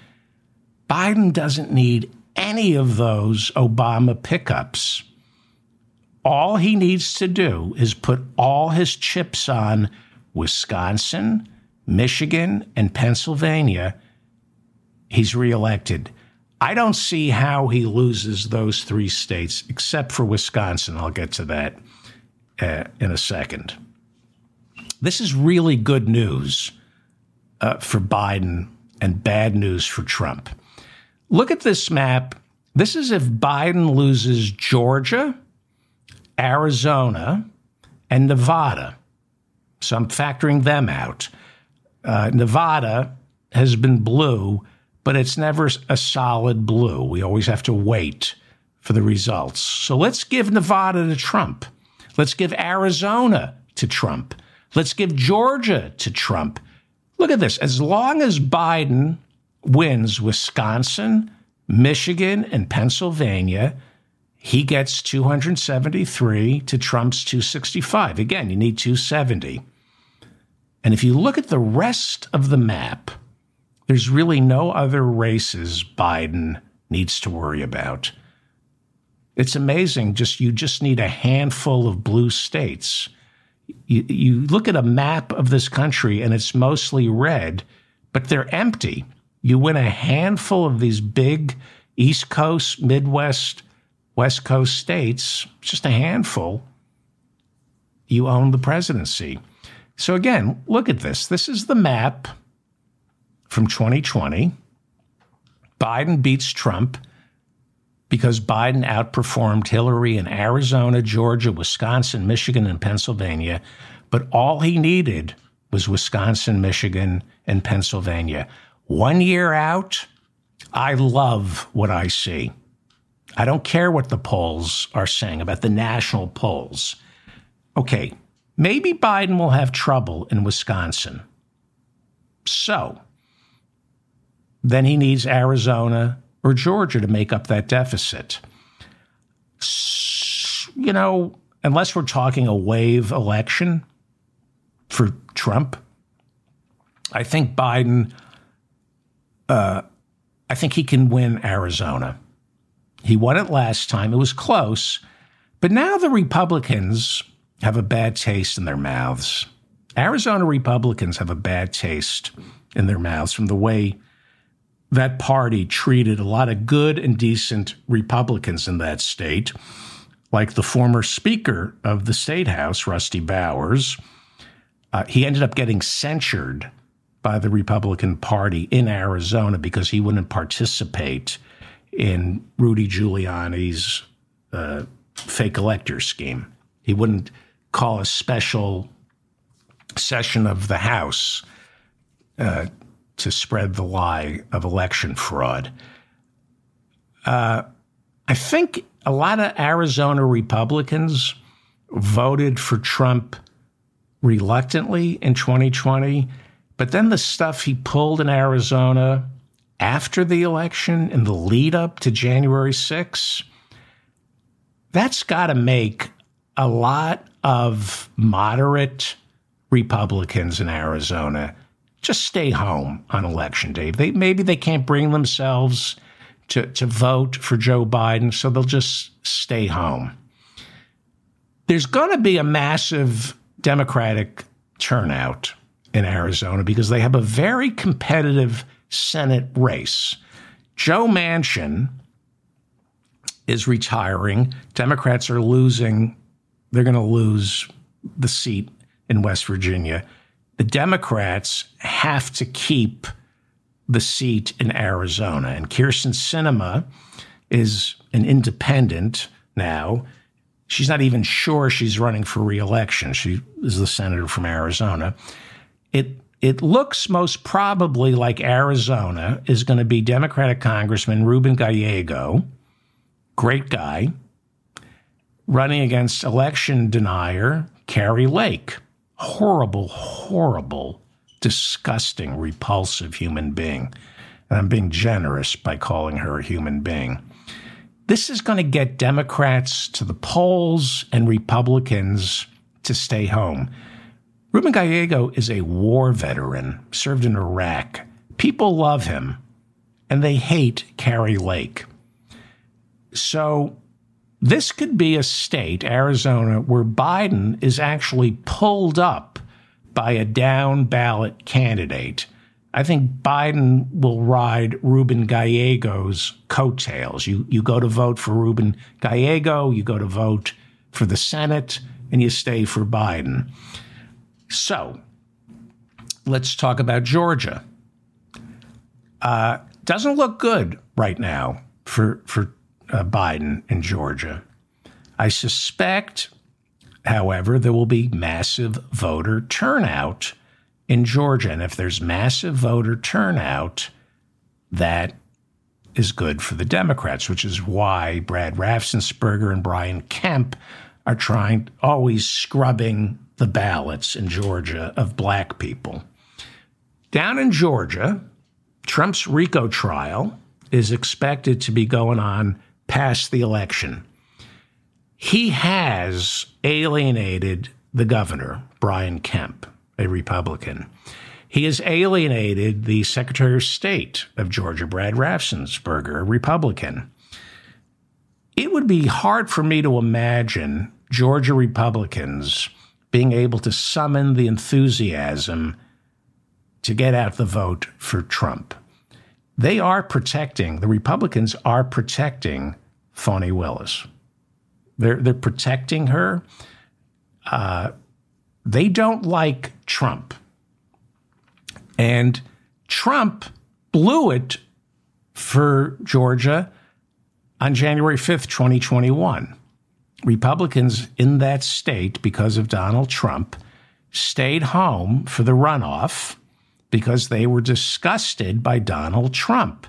[SPEAKER 1] Biden doesn't need any of those Obama pickups. All he needs to do is put all his chips on Wisconsin, Michigan, and Pennsylvania. He's reelected. I don't see how he loses those three states, except for Wisconsin. I'll get to that uh, in a second. This is really good news uh, for Biden and bad news for Trump. Look at this map. This is if Biden loses Georgia, Arizona, and Nevada. So I'm factoring them out. Uh, Nevada has been blue, but it's never a solid blue. We always have to wait for the results. So let's give Nevada to Trump. Let's give Arizona to Trump. Let's give Georgia to Trump. Look at this. As long as Biden wins Wisconsin, Michigan, and Pennsylvania, he gets 273 to Trump's 265. Again, you need 270. And if you look at the rest of the map, there's really no other races Biden needs to worry about. It's amazing. Just you just need a handful of blue states you, you look at a map of this country and it's mostly red, but they're empty. You win a handful of these big East Coast, Midwest, West Coast states, just a handful, you own the presidency. So again, look at this. This is the map from 2020. Biden beats Trump because Biden outperformed Hillary in Arizona, Georgia, Wisconsin, Michigan, and Pennsylvania. But all he needed was Wisconsin, Michigan, and Pennsylvania. One year out, I love what I see. I don't care what the polls are saying about the national polls. Okay, maybe Biden will have trouble in Wisconsin. So, then he needs Arizona, or Georgia to make up that deficit. You know, unless we're talking a wave election for Trump, I think Biden, uh, I think he can win Arizona. He won it last time. It was close. But now the Republicans have a bad taste in their mouths. Arizona Republicans have a bad taste in their mouths from the way that party treated a lot of good and decent Republicans in that state, like the former Speaker of the State House, Rusty Bowers. Uh, he ended up getting censured by the Republican Party in Arizona because he wouldn't participate in Rudy Giuliani's uh, fake elector scheme. He wouldn't call a special session of the House uh, to spread the lie of election fraud. Uh, I think a lot of Arizona Republicans voted for Trump reluctantly in 2020, but then the stuff he pulled in Arizona after the election in the lead up to January 6th, that's got to make a lot of moderate Republicans in Arizona just stay home on election day. They maybe they can't bring themselves to, to vote for Joe Biden, so they'll just stay home. There's going to be a massive Democratic turnout in Arizona because they have a very competitive Senate race. Joe Manchin is retiring. Democrats are losing, they're going to lose the seat in West Virginia. The Democrats have to keep the seat in Arizona. And Kyrsten Sinema is an independent now. She's not even sure she's running for reelection. She is the senator from Arizona. It it looks most probably like Arizona is going to be Democratic Congressman Ruben Gallego, great guy, running against election denier Kari Lake. Horrible, horrible disgusting, repulsive human being. And I'm being generous by calling her a human being. This is going to get Democrats to the polls and Republicans to stay home. Ruben Gallego is a war veteran, served in Iraq. People love him, and they hate Kari Lake. So, this could be a state, Arizona, where Biden is actually pulled up by a down ballot candidate. I think Biden will ride Ruben Gallego's coattails. You, you go to vote for Ruben Gallego, you go to vote for the Senate, and you stay for Biden. So let's talk about Georgia. Uh, doesn't look good right now for, for uh, Biden in Georgia. I suspect However, there will be massive voter turnout in Georgia. And if there's massive voter turnout, that is good for the Democrats, which is why Brad Raffensperger and Brian Kemp are trying, always scrubbing the ballots in Georgia of black people. Down in Georgia, Trump's RICO trial is expected to be going on past the election. He has alienated the governor, Brian Kemp, a Republican. He has alienated the Secretary of State of Georgia, Brad Raffensperger, a Republican. It would be hard for me to imagine Georgia Republicans being able to summon the enthusiasm to get out the vote for Trump. They are protecting, the Republicans are protecting Fani Willis. They're they're protecting her. Uh, they don't like Trump, and Trump blew it for Georgia on January fifth, twenty twenty one. Republicans in that state, because of Donald Trump, stayed home for the runoff because they were disgusted by Donald Trump.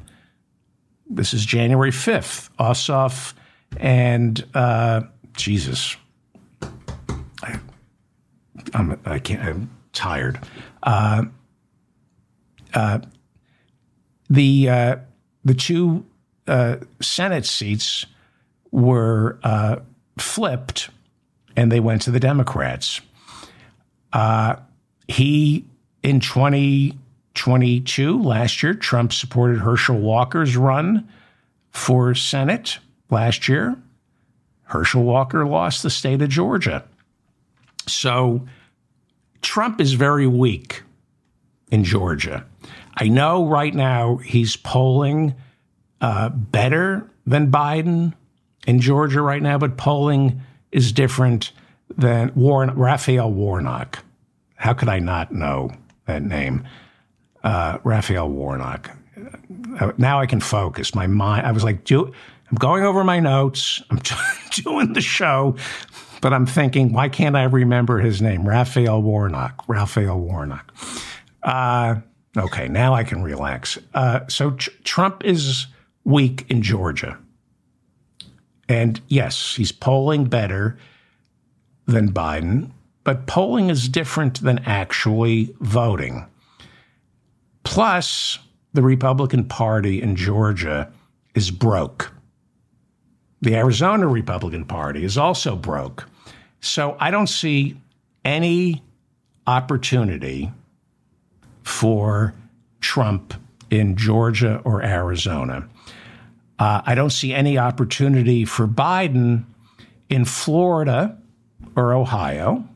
[SPEAKER 1] This is January 5th. Ossoff and uh, Jesus, I, I'm I can't I'm tired. Uh, uh, the uh, the two uh, Senate seats were uh, flipped, and they went to the Democrats. He in 2022 last year, Trump supported Herschel Walker's run for Senate last year, Herschel Walker lost the state of Georgia. So Trump is very weak in Georgia. I know right now he's polling uh, better than Biden in Georgia right now, but polling is different than Warren, Raphael Warnock. How could I not know that name? Uh, Raphael Warnock. Now I can focus. My mind, I was like, do, I'm going over my notes. I'm doing the show, but I'm thinking, why can't I remember his name? Raphael Warnock. Raphael Warnock. Uh, okay, now I can relax. Uh, so tr- Trump is weak in Georgia. And yes, he's polling better than Biden, but polling is different than actually voting. Plus, the Republican Party in Georgia is broke. The Arizona Republican Party is also broke. So I don't see any opportunity for Trump in Georgia or Arizona. Uh, I don't see any opportunity for Biden in Florida or Ohio.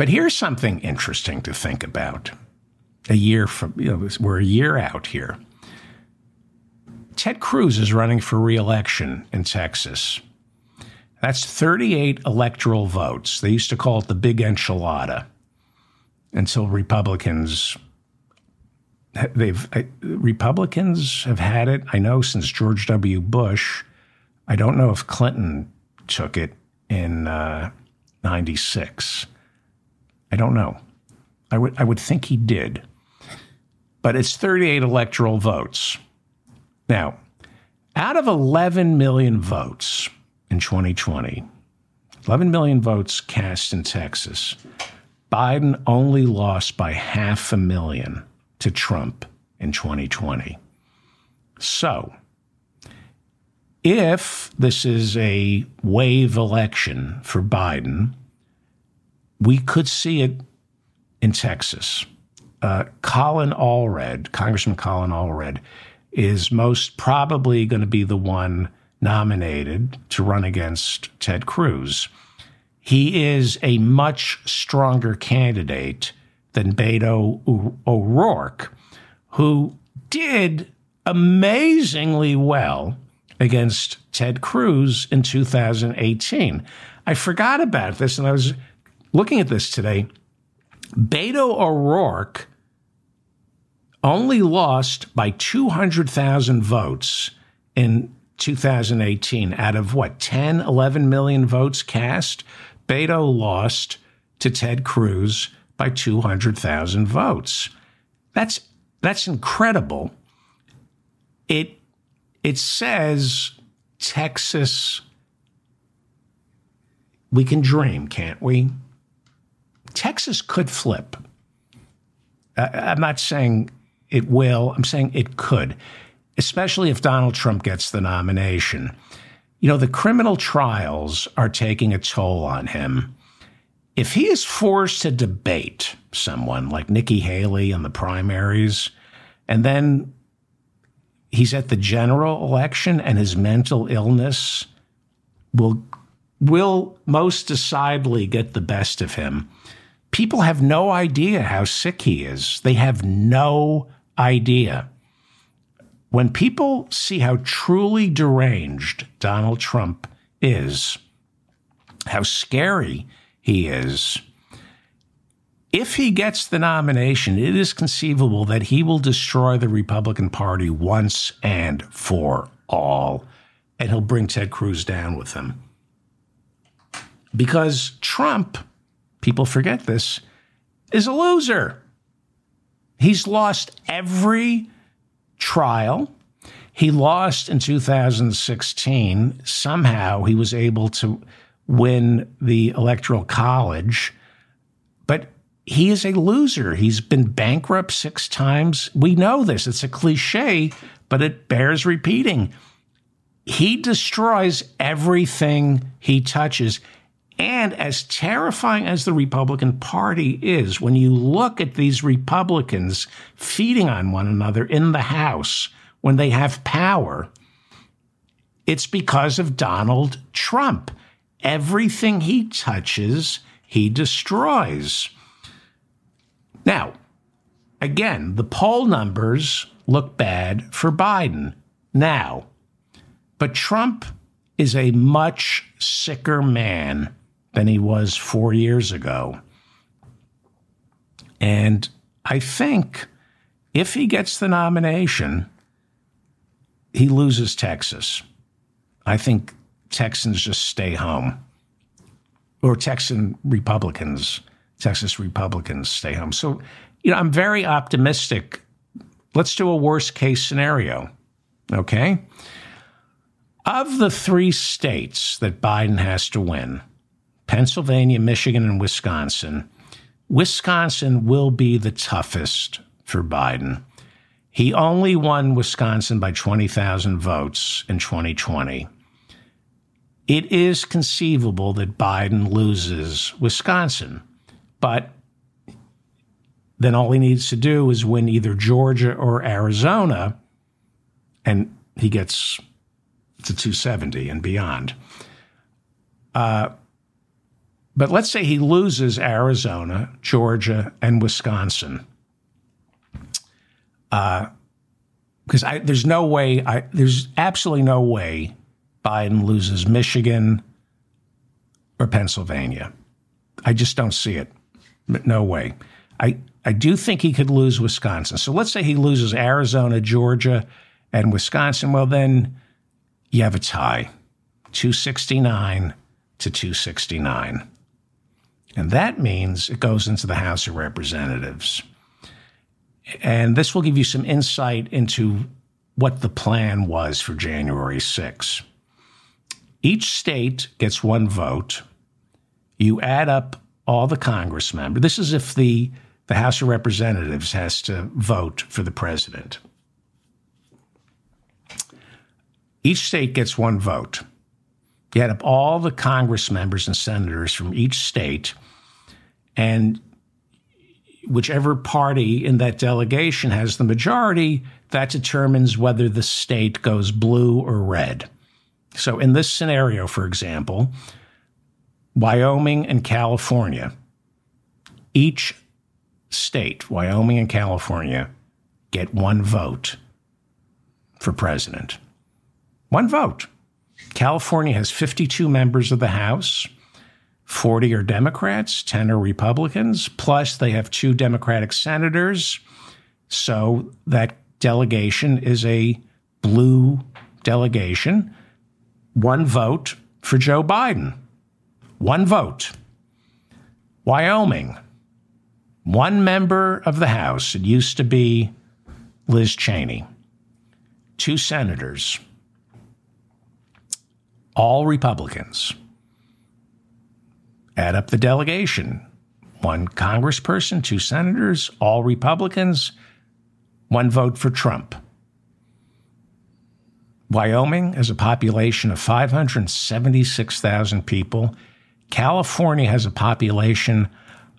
[SPEAKER 1] But here's something interesting to think about. A year from, you know, we're a year out here. Ted Cruz is running for reelection in Texas. That's 38 electoral votes. They used to call it the big enchilada until Republicans they've Republicans have had it. I know since George W. Bush. I don't know if Clinton took it in uh, '96. I don't know. I would I would think he did, but it's 38 electoral votes. Now, out of 11 million votes in 2020, 11 million votes cast in Texas, Biden only lost by half a million to Trump in 2020. So, if this is a wave election for Biden, we could see it in Texas. Uh, Colin Allred, Congressman Colin Allred, is most probably going to be the one nominated to run against Ted Cruz. He is a much stronger candidate than Beto O'Rourke, who did amazingly well against Ted Cruz in 2018. I forgot about this and I was looking at this today. Beto O'Rourke only lost by 200,000 votes in 2018 out of what, 10, 11 million votes cast? Beto lost to Ted Cruz by 200,000 votes. That's that's incredible. It it says Texas we can dream, can't we? Texas could flip. I'm not saying it will. I'm saying it could, especially if Donald Trump gets the nomination. You know, the criminal trials are taking a toll on him if he is forced to debate someone like Nikki Haley in the primaries, and then he's at the general election and his mental illness will will most decidedly get the best of him. People have no idea how sick he is. They have no idea. When people see how truly deranged Donald Trump is, how scary he is. If he gets the nomination, it is conceivable that he will destroy the Republican Party once and for all, and he'll bring Ted Cruz down with him. Because Trump, people forget this, is a loser. He's lost every trial. He lost in 2016. Somehow he was able to win the Electoral College, but he is a loser. He's been bankrupt six times. We know this. It's a cliche, but it bears repeating. He destroys everything he touches. And as terrifying as the Republican Party is, when you look at these Republicans feeding on one another in the House when they have power, it's because of Donald Trump. Everything he touches, he destroys. Now, again, the poll numbers look bad for Biden now, but Trump is a much sicker man than he was four years ago. And I think if he gets the nomination, he loses Texas. I think Texans just stay home, or Texan Republicans, Texas Republicans stay home. So, you know, I'm very optimistic. Let's do a worst case scenario. Okay. Of the three states that Biden has to win, Pennsylvania, Michigan, and Wisconsin, Wisconsin will be the toughest for Biden. He only won Wisconsin by 20,000 votes in 2020. It is conceivable that Biden loses Wisconsin, but then all he needs to do is win either Georgia or Arizona, and he gets to 270 and beyond. Uh, but let's say he loses Arizona, Georgia, and Wisconsin. Because uh, there's no way, I, there's absolutely no way Biden loses Michigan or Pennsylvania. I just don't see it. No way. I, I do think he could lose Wisconsin. So let's say he loses Arizona, Georgia, and Wisconsin. Well, then you have a tie 269 to 269. And that means it goes into the House of Representatives. And this will give you some insight into what the plan was for January 6. Each state gets one vote. You add up all the Congress members. This is if the, the House of Representatives has to vote for the president. Each state gets one vote. You up all the Congress members and senators from each state, and whichever party in that delegation has the majority, that determines whether the state goes blue or red. So, in this scenario, for example, Wyoming and California, each state, Wyoming and California, get one vote for president. One vote. California has 52 members of the House. 40 are Democrats, 10 are Republicans, plus they have two Democratic senators. So that delegation is a blue delegation. One vote for Joe Biden. One vote. Wyoming, one member of the House. It used to be Liz Cheney. Two senators all Republicans. Add up the delegation one congressperson, two senators, all Republicans, one vote for Trump. Wyoming has a population of 576,000 people. California has a population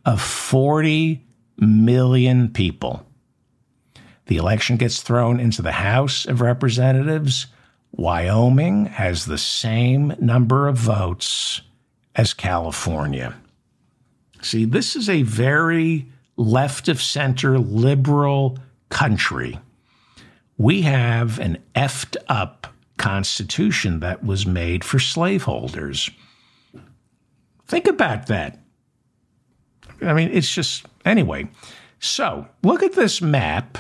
[SPEAKER 1] of 40 million people. The election gets thrown into the House of Representatives Wyoming has the same number of votes as California. See, this is a very left of center liberal country. We have an effed up constitution that was made for slaveholders. Think about that. I mean, it's just, anyway. So look at this map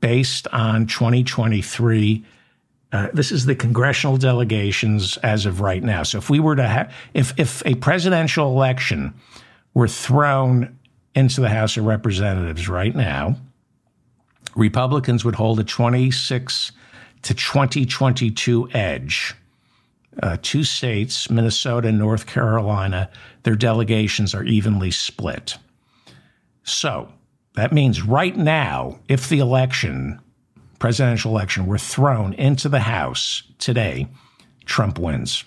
[SPEAKER 1] based on 2023 uh, this is the congressional delegations as of right now. So if we were to have, if if a presidential election were thrown into the House of Representatives right now, Republicans would hold a 26 to 2022 edge. Uh, two states, Minnesota and North Carolina, their delegations are evenly split. So that means right now, if the election presidential election were thrown into the House today, Trump wins.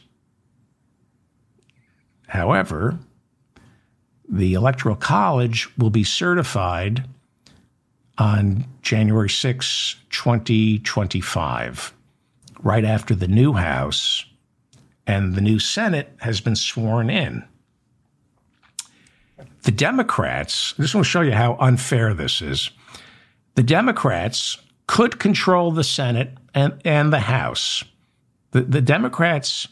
[SPEAKER 1] However, the Electoral College will be certified on January 6, 2025, right after the new House and the new Senate has been sworn in. The Democrats, want to show you how unfair this is. The Democrats could control the Senate and, and the House. The, the Democrats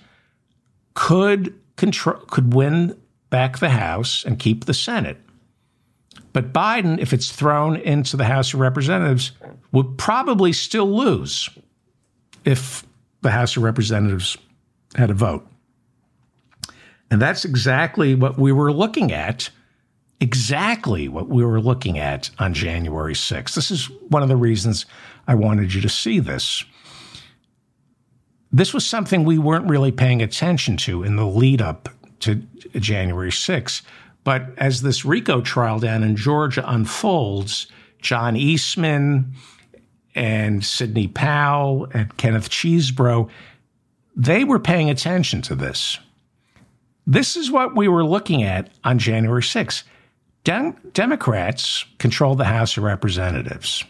[SPEAKER 1] could control could win back the House and keep the Senate. But Biden, if it's thrown into the House of Representatives, would probably still lose if the House of Representatives had a vote. And that's exactly what we were looking at exactly what we were looking at on January 6th. This is one of the reasons I wanted you to see this. This was something we weren't really paying attention to in the lead up to January 6th. But as this RICO trial down in Georgia unfolds, John Eastman and Sidney Powell and Kenneth Chesebro, they were paying attention to this. This is what we were looking at on January 6th. Dem- Democrats controlled the House of Representatives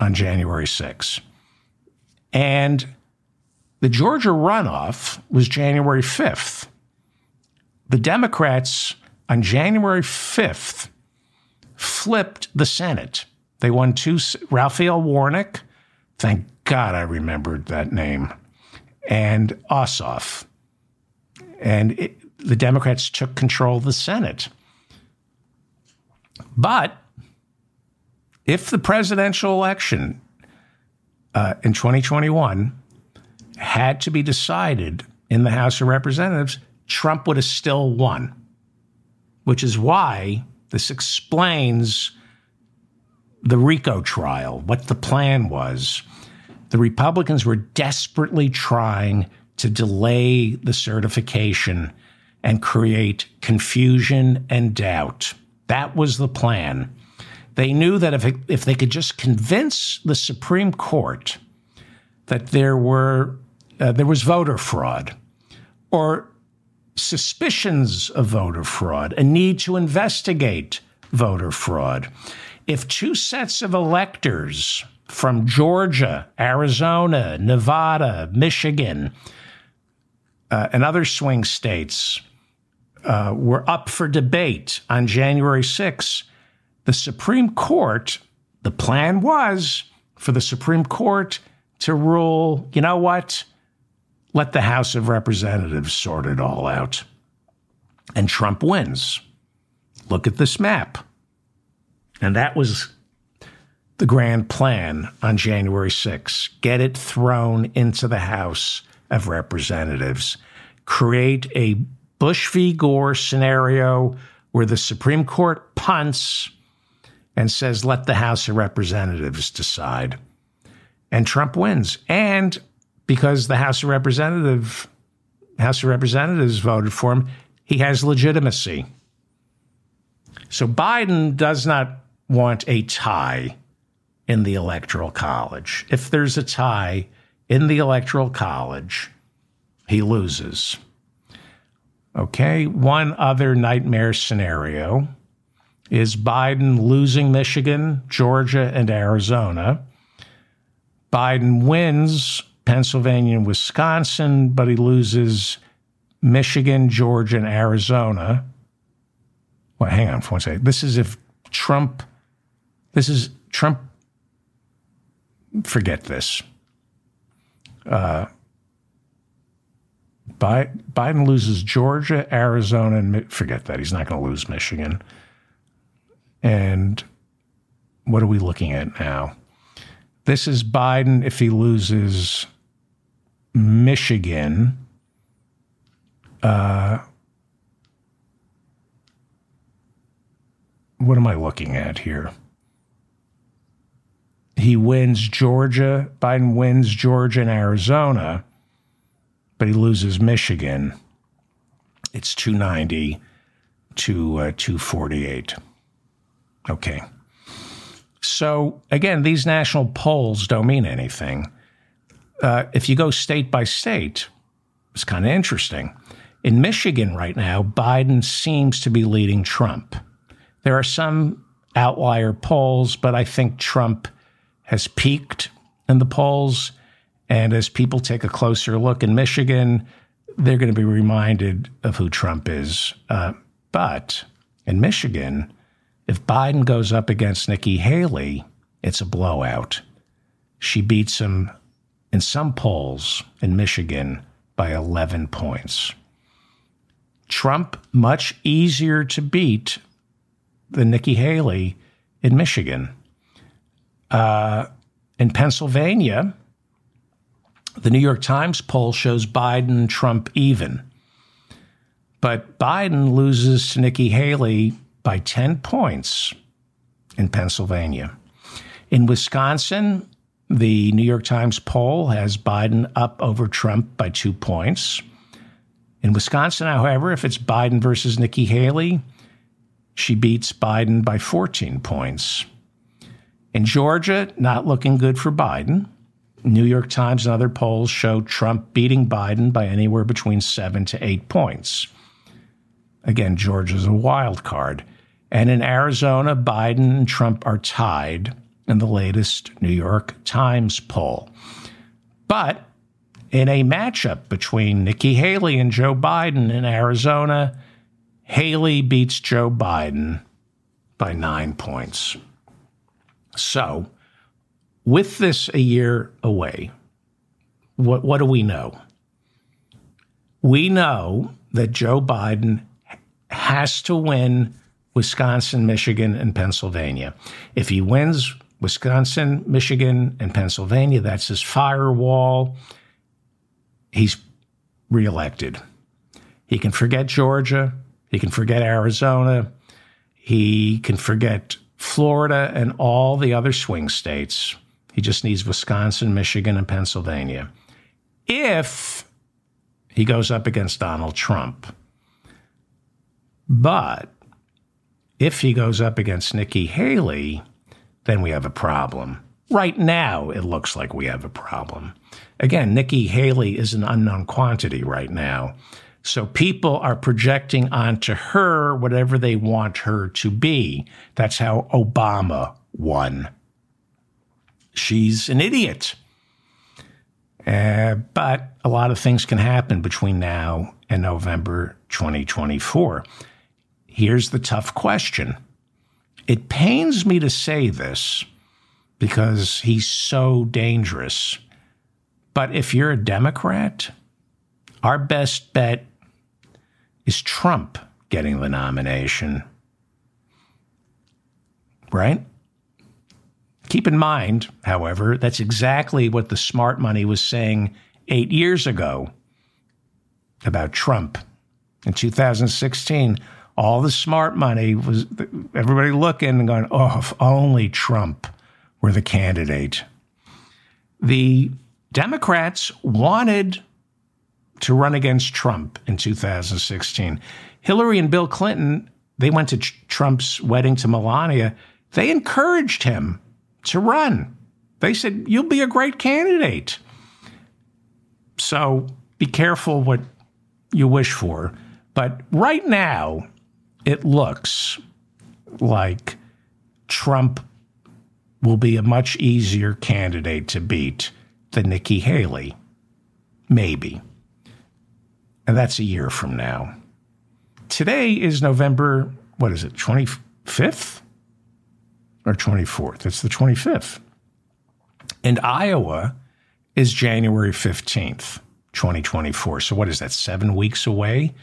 [SPEAKER 1] on January 6th. And the Georgia runoff was January 5th. The Democrats on January 5th flipped the Senate. They won two. Raphael Warnock, thank God I remembered that name, and Ossoff. And it, the Democrats took control of the Senate. But if the presidential election uh, in 2021 had to be decided in the House of Representatives, Trump would have still won, which is why this explains the RICO trial, what the plan was. The Republicans were desperately trying to delay the certification and create confusion and doubt. That was the plan. They knew that if, if they could just convince the Supreme Court that there were uh, there was voter fraud or suspicions of voter fraud, a need to investigate voter fraud. If two sets of electors from Georgia, Arizona, Nevada, Michigan, uh, and other swing states uh, were up for debate on January 6, the Supreme Court, the plan was for the Supreme Court to rule, you know what? Let the House of Representatives sort it all out. And Trump wins. Look at this map. And that was the grand plan on January 6. Get it thrown into the House of Representatives. Create a Bush v. Gore scenario where the Supreme Court punts and says, let the House of Representatives decide. And Trump wins. And because the House of Representative House of Representatives voted for him, he has legitimacy. So Biden does not want a tie in the Electoral College. If there's a tie in the Electoral College, he loses. Okay, one other nightmare scenario is Biden losing Michigan, Georgia, and Arizona. Biden wins Pennsylvania and Wisconsin, but he loses Michigan, Georgia, and Arizona. Well, hang on for one second. This is if Trump, this is Trump, forget this. Uh, Biden loses Georgia, Arizona, and forget that. He's not going to lose Michigan. And what are we looking at now? This is Biden if he loses Michigan. Uh, what am I looking at here? He wins Georgia. Biden wins Georgia and Arizona, but he loses Michigan. It's 290 to uh, 248. Okay. So again, these national polls don't mean anything. Uh, if you go state by state, it's kind of interesting. In Michigan right now, Biden seems to be leading Trump. There are some outlier polls, but I think Trump has peaked in the polls. And as people take a closer look in Michigan, they're going to be reminded of who Trump is. Uh, but in Michigan, if Biden goes up against Nikki Haley, it's a blowout. She beats him in some polls in Michigan by 11 points. Trump, much easier to beat than Nikki Haley in Michigan. Uh, in Pennsylvania, the New York Times poll shows Biden Trump even. But Biden loses to Nikki Haley by 10 points in Pennsylvania. In Wisconsin, the New York Times poll has Biden up over Trump by two points. In Wisconsin, however, if it's Biden versus Nikki Haley, she beats Biden by 14 points. In Georgia, not looking good for Biden. New York Times and other polls show Trump beating Biden by anywhere between seven to eight points. Again, Georgia's a wild card. And in Arizona, Biden and Trump are tied in the latest New York Times poll. But in a matchup between Nikki Haley and Joe Biden in Arizona, Haley beats Joe Biden by nine points. So, with this a year away, what, what do we know? We know that Joe Biden has to win Wisconsin, Michigan, and Pennsylvania. If he wins Wisconsin, Michigan, and Pennsylvania, that's his firewall. He's reelected. He can forget Georgia. He can forget Arizona. He can forget Florida and all the other swing states. He just needs Wisconsin, Michigan, and Pennsylvania. If he goes up against Donald Trump. But if he goes up against Nikki Haley, then we have a problem. Right now, it looks like we have a problem. Again, Nikki Haley is an unknown quantity right now. So people are projecting onto her whatever they want her to be. That's how Obama won. She's an idiot. Uh, but a lot of things can happen between now and November 2024. Here's the tough question. It pains me to say this because he's so dangerous. But if you're a Democrat, our best bet is Trump getting the nomination. Right? Keep in mind, however, that's exactly what the smart money was saying eight years ago about Trump. In 2016, all the smart money was everybody looking and going, oh, if only Trump were the candidate. The Democrats wanted to run against Trump in 2016. Hillary and Bill Clinton, they went to Trump's wedding to Melania. They encouraged him to run. They said, You'll be a great candidate. So be careful what you wish for. But right now, it looks like Trump will be a much easier candidate to beat than Nikki Haley. Maybe. And that's a year from now. Today is November, what is it, 25th or 24th? It's the 25th. And Iowa is January 15th, 2024. So what is that, seven weeks away?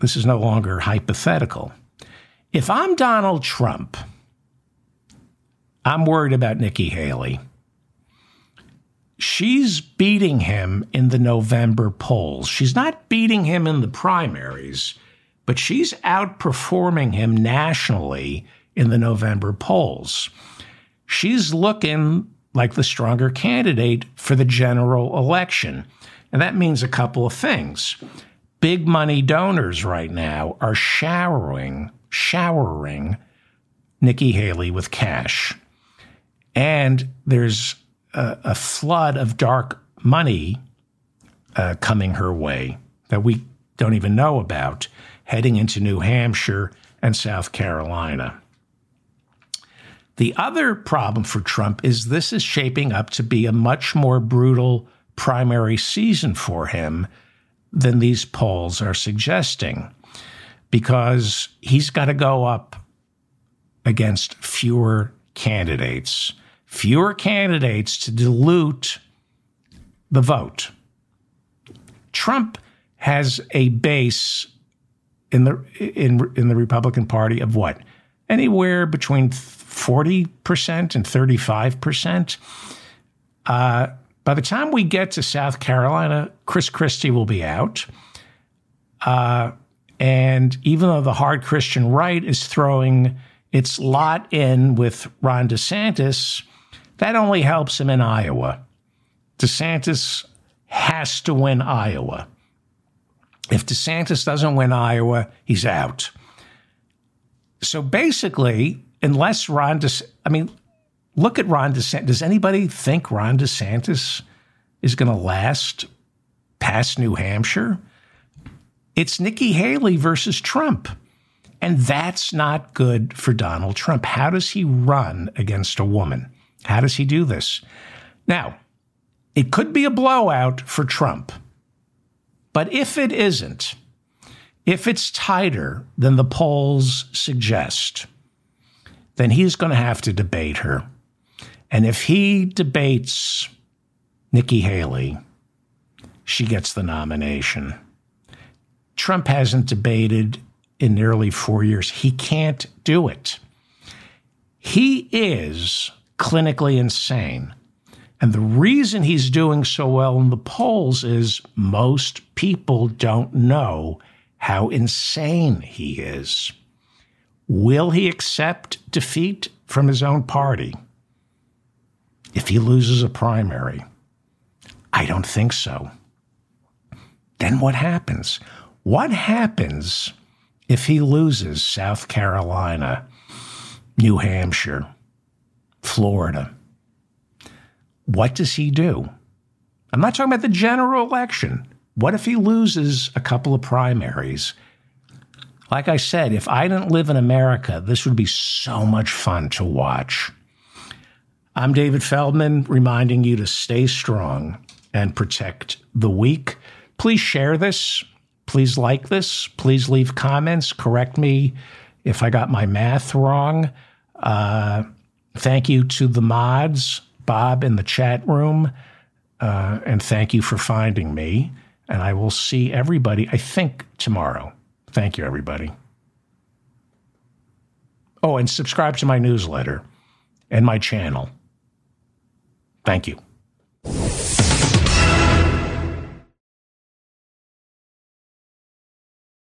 [SPEAKER 1] This is no longer hypothetical. If I'm Donald Trump, I'm worried about Nikki Haley. She's beating him in the November polls. She's not beating him in the primaries, but she's outperforming him nationally in the November polls. She's looking like the stronger candidate for the general election. And that means a couple of things big money donors right now are showering, showering Nikki Haley with cash. And there's a, a flood of dark money uh, coming her way that we don't even know about heading into New Hampshire and South Carolina. The other problem for Trump is this is shaping up to be a much more brutal primary season for him than these polls are suggesting because he's got to go up against fewer candidates, fewer candidates to dilute the vote. Trump has a base in the in in the Republican Party of what? Anywhere between 40% and 35%. Uh, by the time we get to South Carolina, Chris Christie will be out. Uh, and even though the hard Christian right is throwing its lot in with Ron DeSantis, that only helps him in Iowa. DeSantis has to win Iowa. If DeSantis doesn't win Iowa, he's out. So basically, unless Ron, De- I mean, look at Ron DeSantis. Does anybody think Ron DeSantis is going to last past New Hampshire? It's Nikki Haley versus Trump. And that's not good for Donald Trump. How does he run against a woman? How does he do this? Now, it could be a blowout for Trump. But if it isn't, if it's tighter than the polls suggest, then he's going to have to debate her. And if he debates Nikki Haley, she gets the nomination. Trump hasn't debated in nearly four years. He can't do it. He is clinically insane. And the reason he's doing so well in the polls is most people don't know how insane he is. Will he accept defeat from his own party if he loses a primary? I don't think so. Then what happens? What happens if he loses South Carolina, New Hampshire, Florida? What does he do? I'm not talking about the general election. What if he loses a couple of primaries? Like I said, if I didn't live in America, this would be so much fun to watch. I'm David Feldman, reminding you to stay strong and protect the weak. Please share this. Please like this. Please leave comments. Correct me if I got my math wrong. Uh, thank you to the mods Bob in the chat room. Uh, and thank you for finding me. And I will see everybody, I think, tomorrow. Thank you, everybody. Oh, and subscribe to my newsletter and my channel. Thank you.